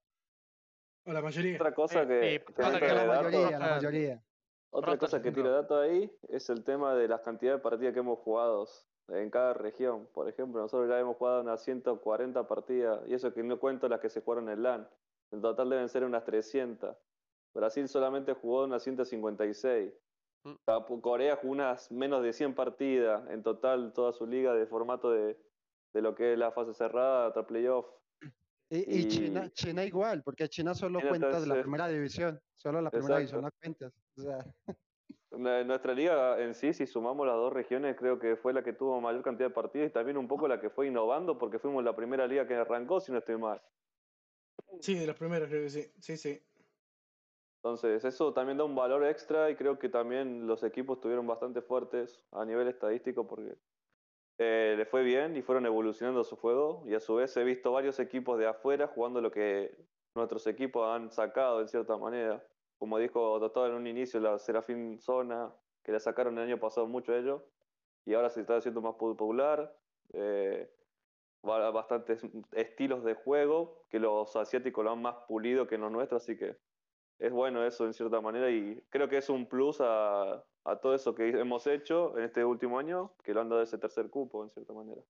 O la mayoría. Otra cosa Sí, que, sí, que la mayoría, la mayoría. Otra cosa que tiro dato ahí es el tema de las cantidades de partidas que hemos jugado en cada región. Por ejemplo, nosotros ya hemos jugado unas 140 partidas, y eso que no cuento las que se jugaron en LAN. En total deben ser unas 300. Brasil solamente jugó unas 156. Mm. Corea jugó unas menos de 100 partidas. En total, toda su liga de formato de, de lo que es la fase cerrada, hasta playoff. Y, y China, Y- China igual, porque China solo China cuentas la entonces- primera división, solo la primera división no cuentas. O sea, [laughs] [laughs] Nue- Nuestra liga en sí, si sumamos las dos regiones, creo que fue la que tuvo mayor cantidad de partidos y también un poco la que fue innovando porque fuimos la primera liga que arrancó, si no estoy mal. Sí, de los primeros creo que sí. Sí, sí. Entonces, eso también da un valor extra y creo que también los equipos estuvieron bastante fuertes a nivel estadístico porque eh, les fue bien y fueron evolucionando su juego. Y a su vez he visto varios equipos de afuera jugando lo que nuestros equipos han sacado en cierta manera. Como dijo Doctor en un inicio, la Serafín Zona, que le sacaron el año pasado mucho ellos, y ahora se está haciendo más popular. Eh, ba- bastantes estilos de juego que los asiáticos lo han más pulido que los nuestros, así que es bueno eso en cierta manera y creo que es un plus a, a todo eso que hemos hecho en este último año, que lo han dado ese tercer cupo en cierta manera.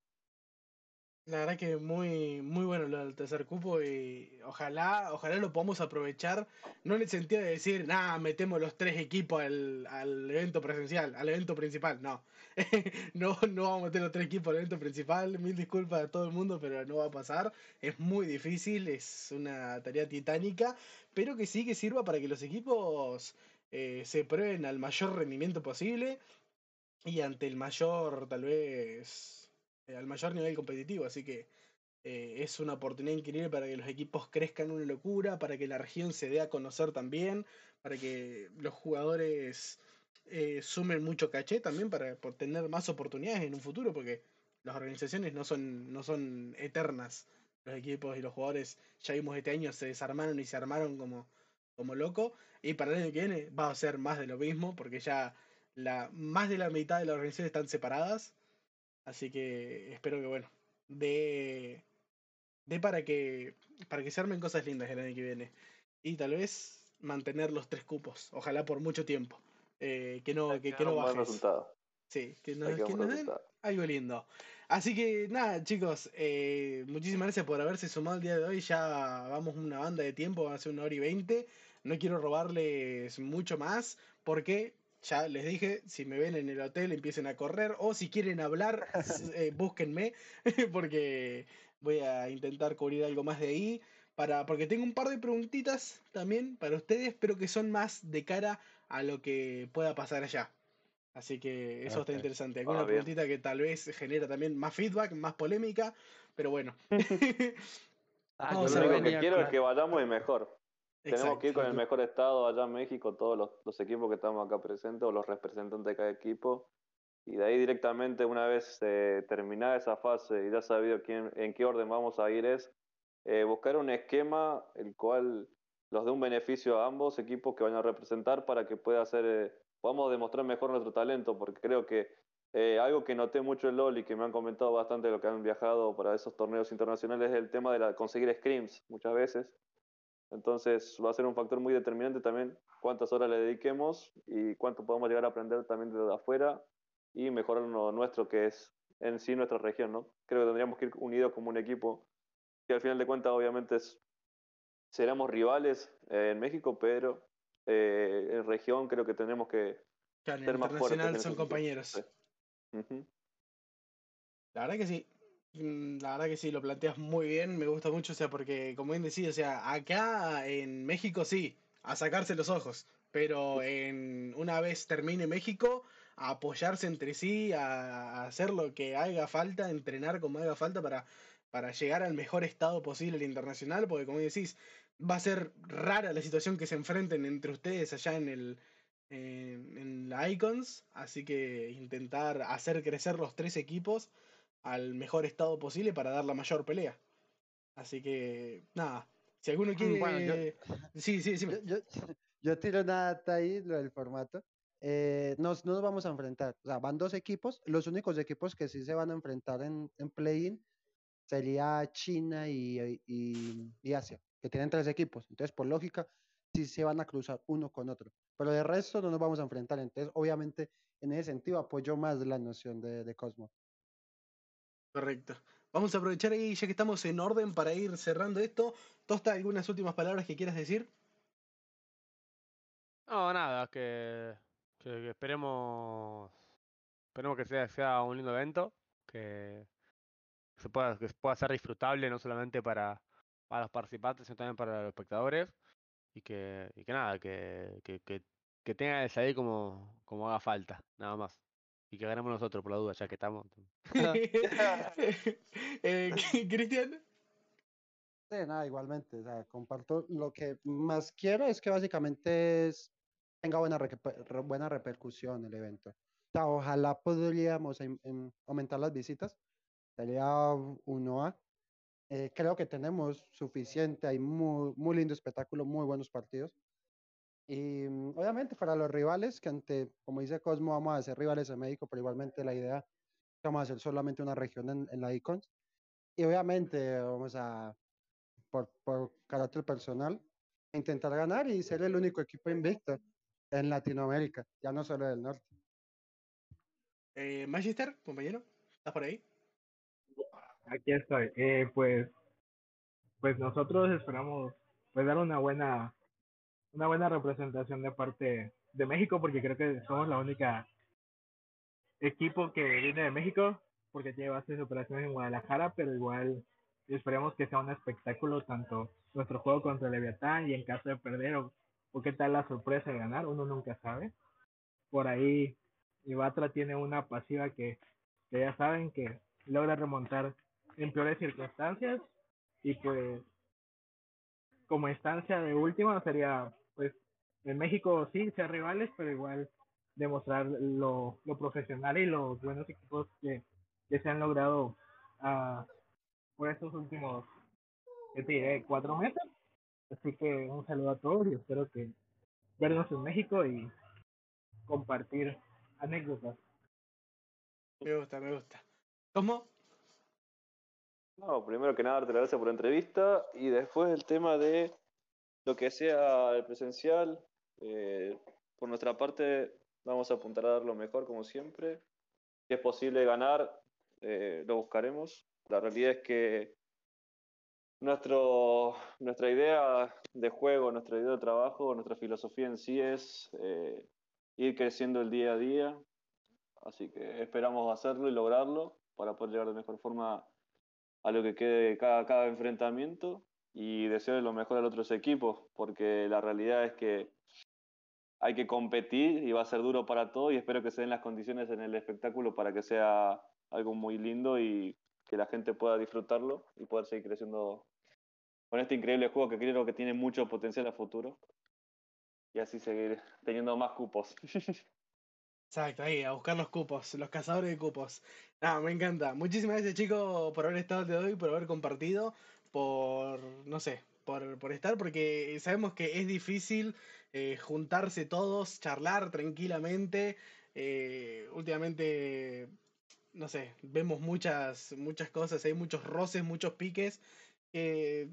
La verdad que muy, muy bueno lo del tercer cupo y ojalá, ojalá lo podamos aprovechar, no en el sentido de decir, nada, metemos los tres equipos al, al evento presencial, al evento principal, no. [laughs] no, no vamos a meter los tres equipos al evento principal, mil disculpas a todo el mundo, pero no va a pasar. Es muy difícil, es una tarea titánica, pero que sí que sirva para que los equipos eh, se prueben al mayor rendimiento posible y ante el mayor, tal vez, al mayor nivel competitivo. Así que eh, es una oportunidad increíble para que los equipos crezcan una locura, para que la región se dé a conocer también, para que los jugadores eh, sumen mucho caché también para por tener más oportunidades en un futuro, porque las organizaciones no son, no son eternas. Los equipos y los jugadores, ya vimos este año, se desarmaron y se armaron como, como loco. Y para el año que viene va a ser más de lo mismo, porque ya la, más de la mitad de las organizaciones están separadas. Así que espero que, bueno, de, de para que para que se armen cosas lindas el año que viene. Y tal vez mantener los tres cupos, ojalá por mucho tiempo. eh, que no, que, que no bajes. resultado. Sí, que nos, que nos den algo lindo. Así que nada, chicos, eh, muchísimas gracias por haberse sumado el día de hoy. Ya vamos una banda de tiempo, ser una hora y veinte. No quiero robarles mucho más porque ya les dije, si me ven en el hotel empiecen a correr o si quieren hablar, [laughs] eh, búsquenme [laughs] porque voy a intentar cubrir algo más de ahí. Para, porque tengo un par de preguntitas también para ustedes, pero que son más de cara a lo que pueda pasar allá. Así que eso está interesante. Alguna Ah, bien. preguntita que tal vez genera también más feedback, más polémica, pero bueno. [laughs] Ah, Vamos Yo a lo ver. único que quiero es que vayamos y mejor. Tenemos que ir con el mejor estado allá en México, todos los, los equipos que estamos acá presentes o los representantes de cada equipo. Y de ahí directamente, una vez eh, terminada esa fase y ya sabido quién, en qué orden vamos a ir, es eh, buscar un esquema el cual los dé un beneficio a ambos equipos que van a representar para que pueda hacer, eh, podamos demostrar mejor nuestro talento, porque creo que eh, algo que noté mucho en LOL y que me han comentado bastante lo que han viajado para esos torneos internacionales es el tema de la, conseguir scrims muchas veces. Entonces va a ser un factor muy determinante también cuántas horas le dediquemos y cuánto podemos llegar a aprender también desde afuera y mejorar lo nuestro que es en sí nuestra región, ¿no? Creo que tendríamos que ir unidos como un equipo que al final de cuentas obviamente es, seremos rivales eh, en México, pero eh, en región creo que tenemos que Claro, ser más fuertes. son compañeros. Sí. La verdad que sí. Mm, La verdad que sí, lo planteas muy bien, me gusta mucho, o sea, porque como bien decís, o sea, acá en México sí, a sacarse los ojos, pero en una vez termine México, a apoyarse entre sí, a, a hacer lo que haga falta, a entrenar como haga falta para, para llegar al mejor estado posible el internacional, porque como decís, va a ser rara la situación que se enfrenten entre ustedes allá en el en, en la Icons, así que intentar hacer crecer los tres equipos al mejor estado posible para dar la mayor pelea. Así que, nada, si alguno quiere... Bueno, yo- Sí, sí, sí. Yo, yo, yo tiro una data ahí, lo del formato. Eh, nos, no nos vamos a enfrentar. O sea, van dos equipos. Los únicos equipos que sí se van a enfrentar en, en play-in sería China y, y, y Asia, que tienen tres equipos. Entonces, por lógica, sí se van a cruzar uno con otro. Pero de resto no nos vamos a enfrentar. Entonces, obviamente, en ese sentido apoyo más la noción de, de Cosmo. Correcto. Vamos a aprovechar ahí, ya que estamos en orden, para ir cerrando esto. Tosta, ¿algunas últimas palabras que quieras decir? No, nada, que, que, esperemos, esperemos que sea, un lindo evento, que se pueda, que pueda ser disfrutable no solamente para, para los participantes, sino también para los espectadores, y que, y que nada, que, que, que, que tenga ese ahí como, como haga falta, nada más. Y que ganemos nosotros por la duda, ya que estamos. [laughs] Eh, [laughs] Cristian. Sí, nada, igualmente. O sea, comparto lo que más quiero es que básicamente es, tenga buena, reper- re- buena repercusión el evento. O sea, ojalá podríamos em- em, aumentar las visitas. Sería uno A. Eh, creo que tenemos suficiente, hay muy, muy lindo espectáculo, muy buenos partidos. Y mm, obviamente para los rivales, que ante, como dice Cosmo, vamos a ser rivales en México, pero igualmente la idea es que vamos a hacer solamente una región en, en la Icons. Y obviamente vamos a, por, por carácter personal, intentar ganar y ser el único equipo invicto en Latinoamérica, ya no solo del norte. Eh, Magister, compañero, ¿estás por ahí? Aquí estoy. Eh, pues, pues nosotros esperamos pues dar una buena, una buena representación de parte de México, porque creo que somos la única equipo que viene de México, porque tiene bases operaciones en Guadalajara, pero igual esperemos que sea un espectáculo tanto nuestro juego contra Leviatán y en caso de perder o, o qué tal la sorpresa de ganar, uno nunca sabe. Por ahí Ibatra tiene una pasiva que, que ya saben que logra remontar en peores circunstancias y pues como instancia de última sería en México sí ser rivales pero igual demostrar lo, lo profesional y los buenos equipos que, que se han logrado ah, por estos últimos ¿qué te diré? cuatro meses así que un saludo a todos y espero que vernos en México y compartir anécdotas Me gusta, me gusta. ¿Cómo? No, primero que nada, darte las gracias por la entrevista y después el tema de lo que sea el presencial. Eh, por nuestra parte, vamos a apuntar a dar lo mejor, como siempre. Si es posible ganar, eh, lo buscaremos. La realidad es que nuestro, nuestra idea de juego, nuestra idea de trabajo, nuestra filosofía en sí es eh, ir creciendo el día a día. Así que esperamos hacerlo y lograrlo para poder llegar de mejor forma a lo que quede cada, cada enfrentamiento y desear lo mejor a los otros equipos, porque la realidad es que hay que competir y va a ser duro para todos y espero que se den las condiciones en el espectáculo para que sea algo muy lindo y que la gente pueda disfrutarlo y poder seguir creciendo con este increíble juego que creo que tiene mucho potencial a futuro y así seguir teniendo más cupos. [laughs] Exacto, ahí, a buscar los cupos, los cazadores de cupos. Nada, me encanta. Muchísimas gracias, chicos, por haber estado de hoy, por haber compartido, por, no sé, por, estar, porque sabemos que es difícil eh, juntarse todos, charlar tranquilamente. Eh, últimamente, no sé, vemos muchas, muchas cosas, hay muchos roces, muchos piques. que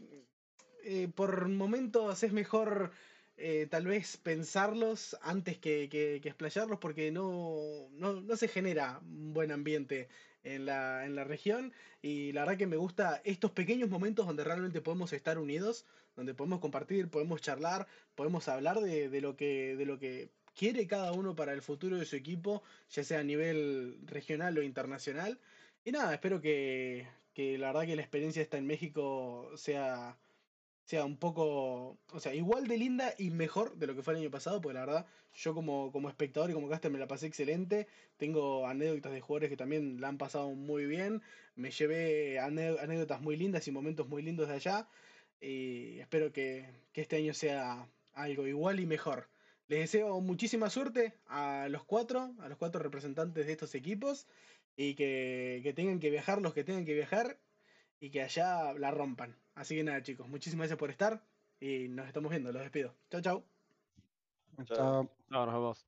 eh, por momentos es mejor eh, tal vez pensarlos antes que, que, explayarlos porque no, no, no, se genera un buen ambiente en la, en la región y la verdad que me gusta estos pequeños momentos donde realmente podemos estar unidos, donde podemos compartir, podemos charlar, podemos hablar de, de lo, que, de lo que quiere cada uno para el futuro de su equipo, ya sea a nivel regional o internacional. Y nada, espero que, que la verdad que la experiencia esta en México sea sea un poco, o sea, igual de linda y mejor de lo que fue el año pasado, porque la verdad, yo como, como espectador y como caster me la pasé excelente. Tengo anécdotas de jugadores que también la han pasado muy bien. Me llevé anécdotas muy lindas y momentos muy lindos de allá. Y espero que, que este año sea algo igual y mejor. Les deseo muchísima suerte a los cuatro, a los cuatro representantes de estos equipos. Y que, que tengan que viajar los que tengan que viajar y que allá la rompan. Así que nada, chicos, muchísimas gracias por estar y nos estamos viendo. Los despido. Chao, chao. Chao. No, nos vemos.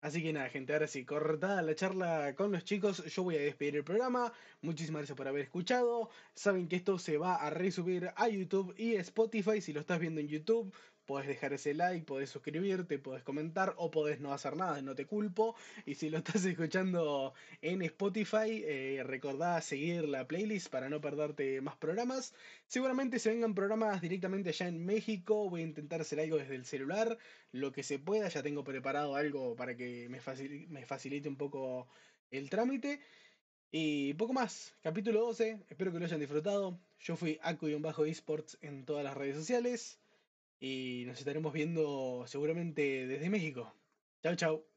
Así que nada, gente, ahora sí, cortada la charla con los chicos, yo voy a despedir el programa. Muchísimas gracias por haber escuchado. Saben que esto se va a resubir a YouTube y Spotify. Si lo estás viendo en YouTube, podés dejar ese like, podés suscribirte, podés comentar o podés no hacer nada, no te culpo. Y si lo [laughs] estás escuchando en Spotify, eh, recordá seguir la playlist para no perderte más programas. Seguramente se vengan programas directamente allá en México, voy a intentar hacer algo desde el celular, lo que se pueda, ya tengo preparado algo para que me facilite, me facilite un poco el trámite. Y poco más, capítulo 12, espero que lo hayan disfrutado. Yo fui Acu-Esports en todas las redes sociales y nos estaremos viendo seguramente desde México. Chao, chao.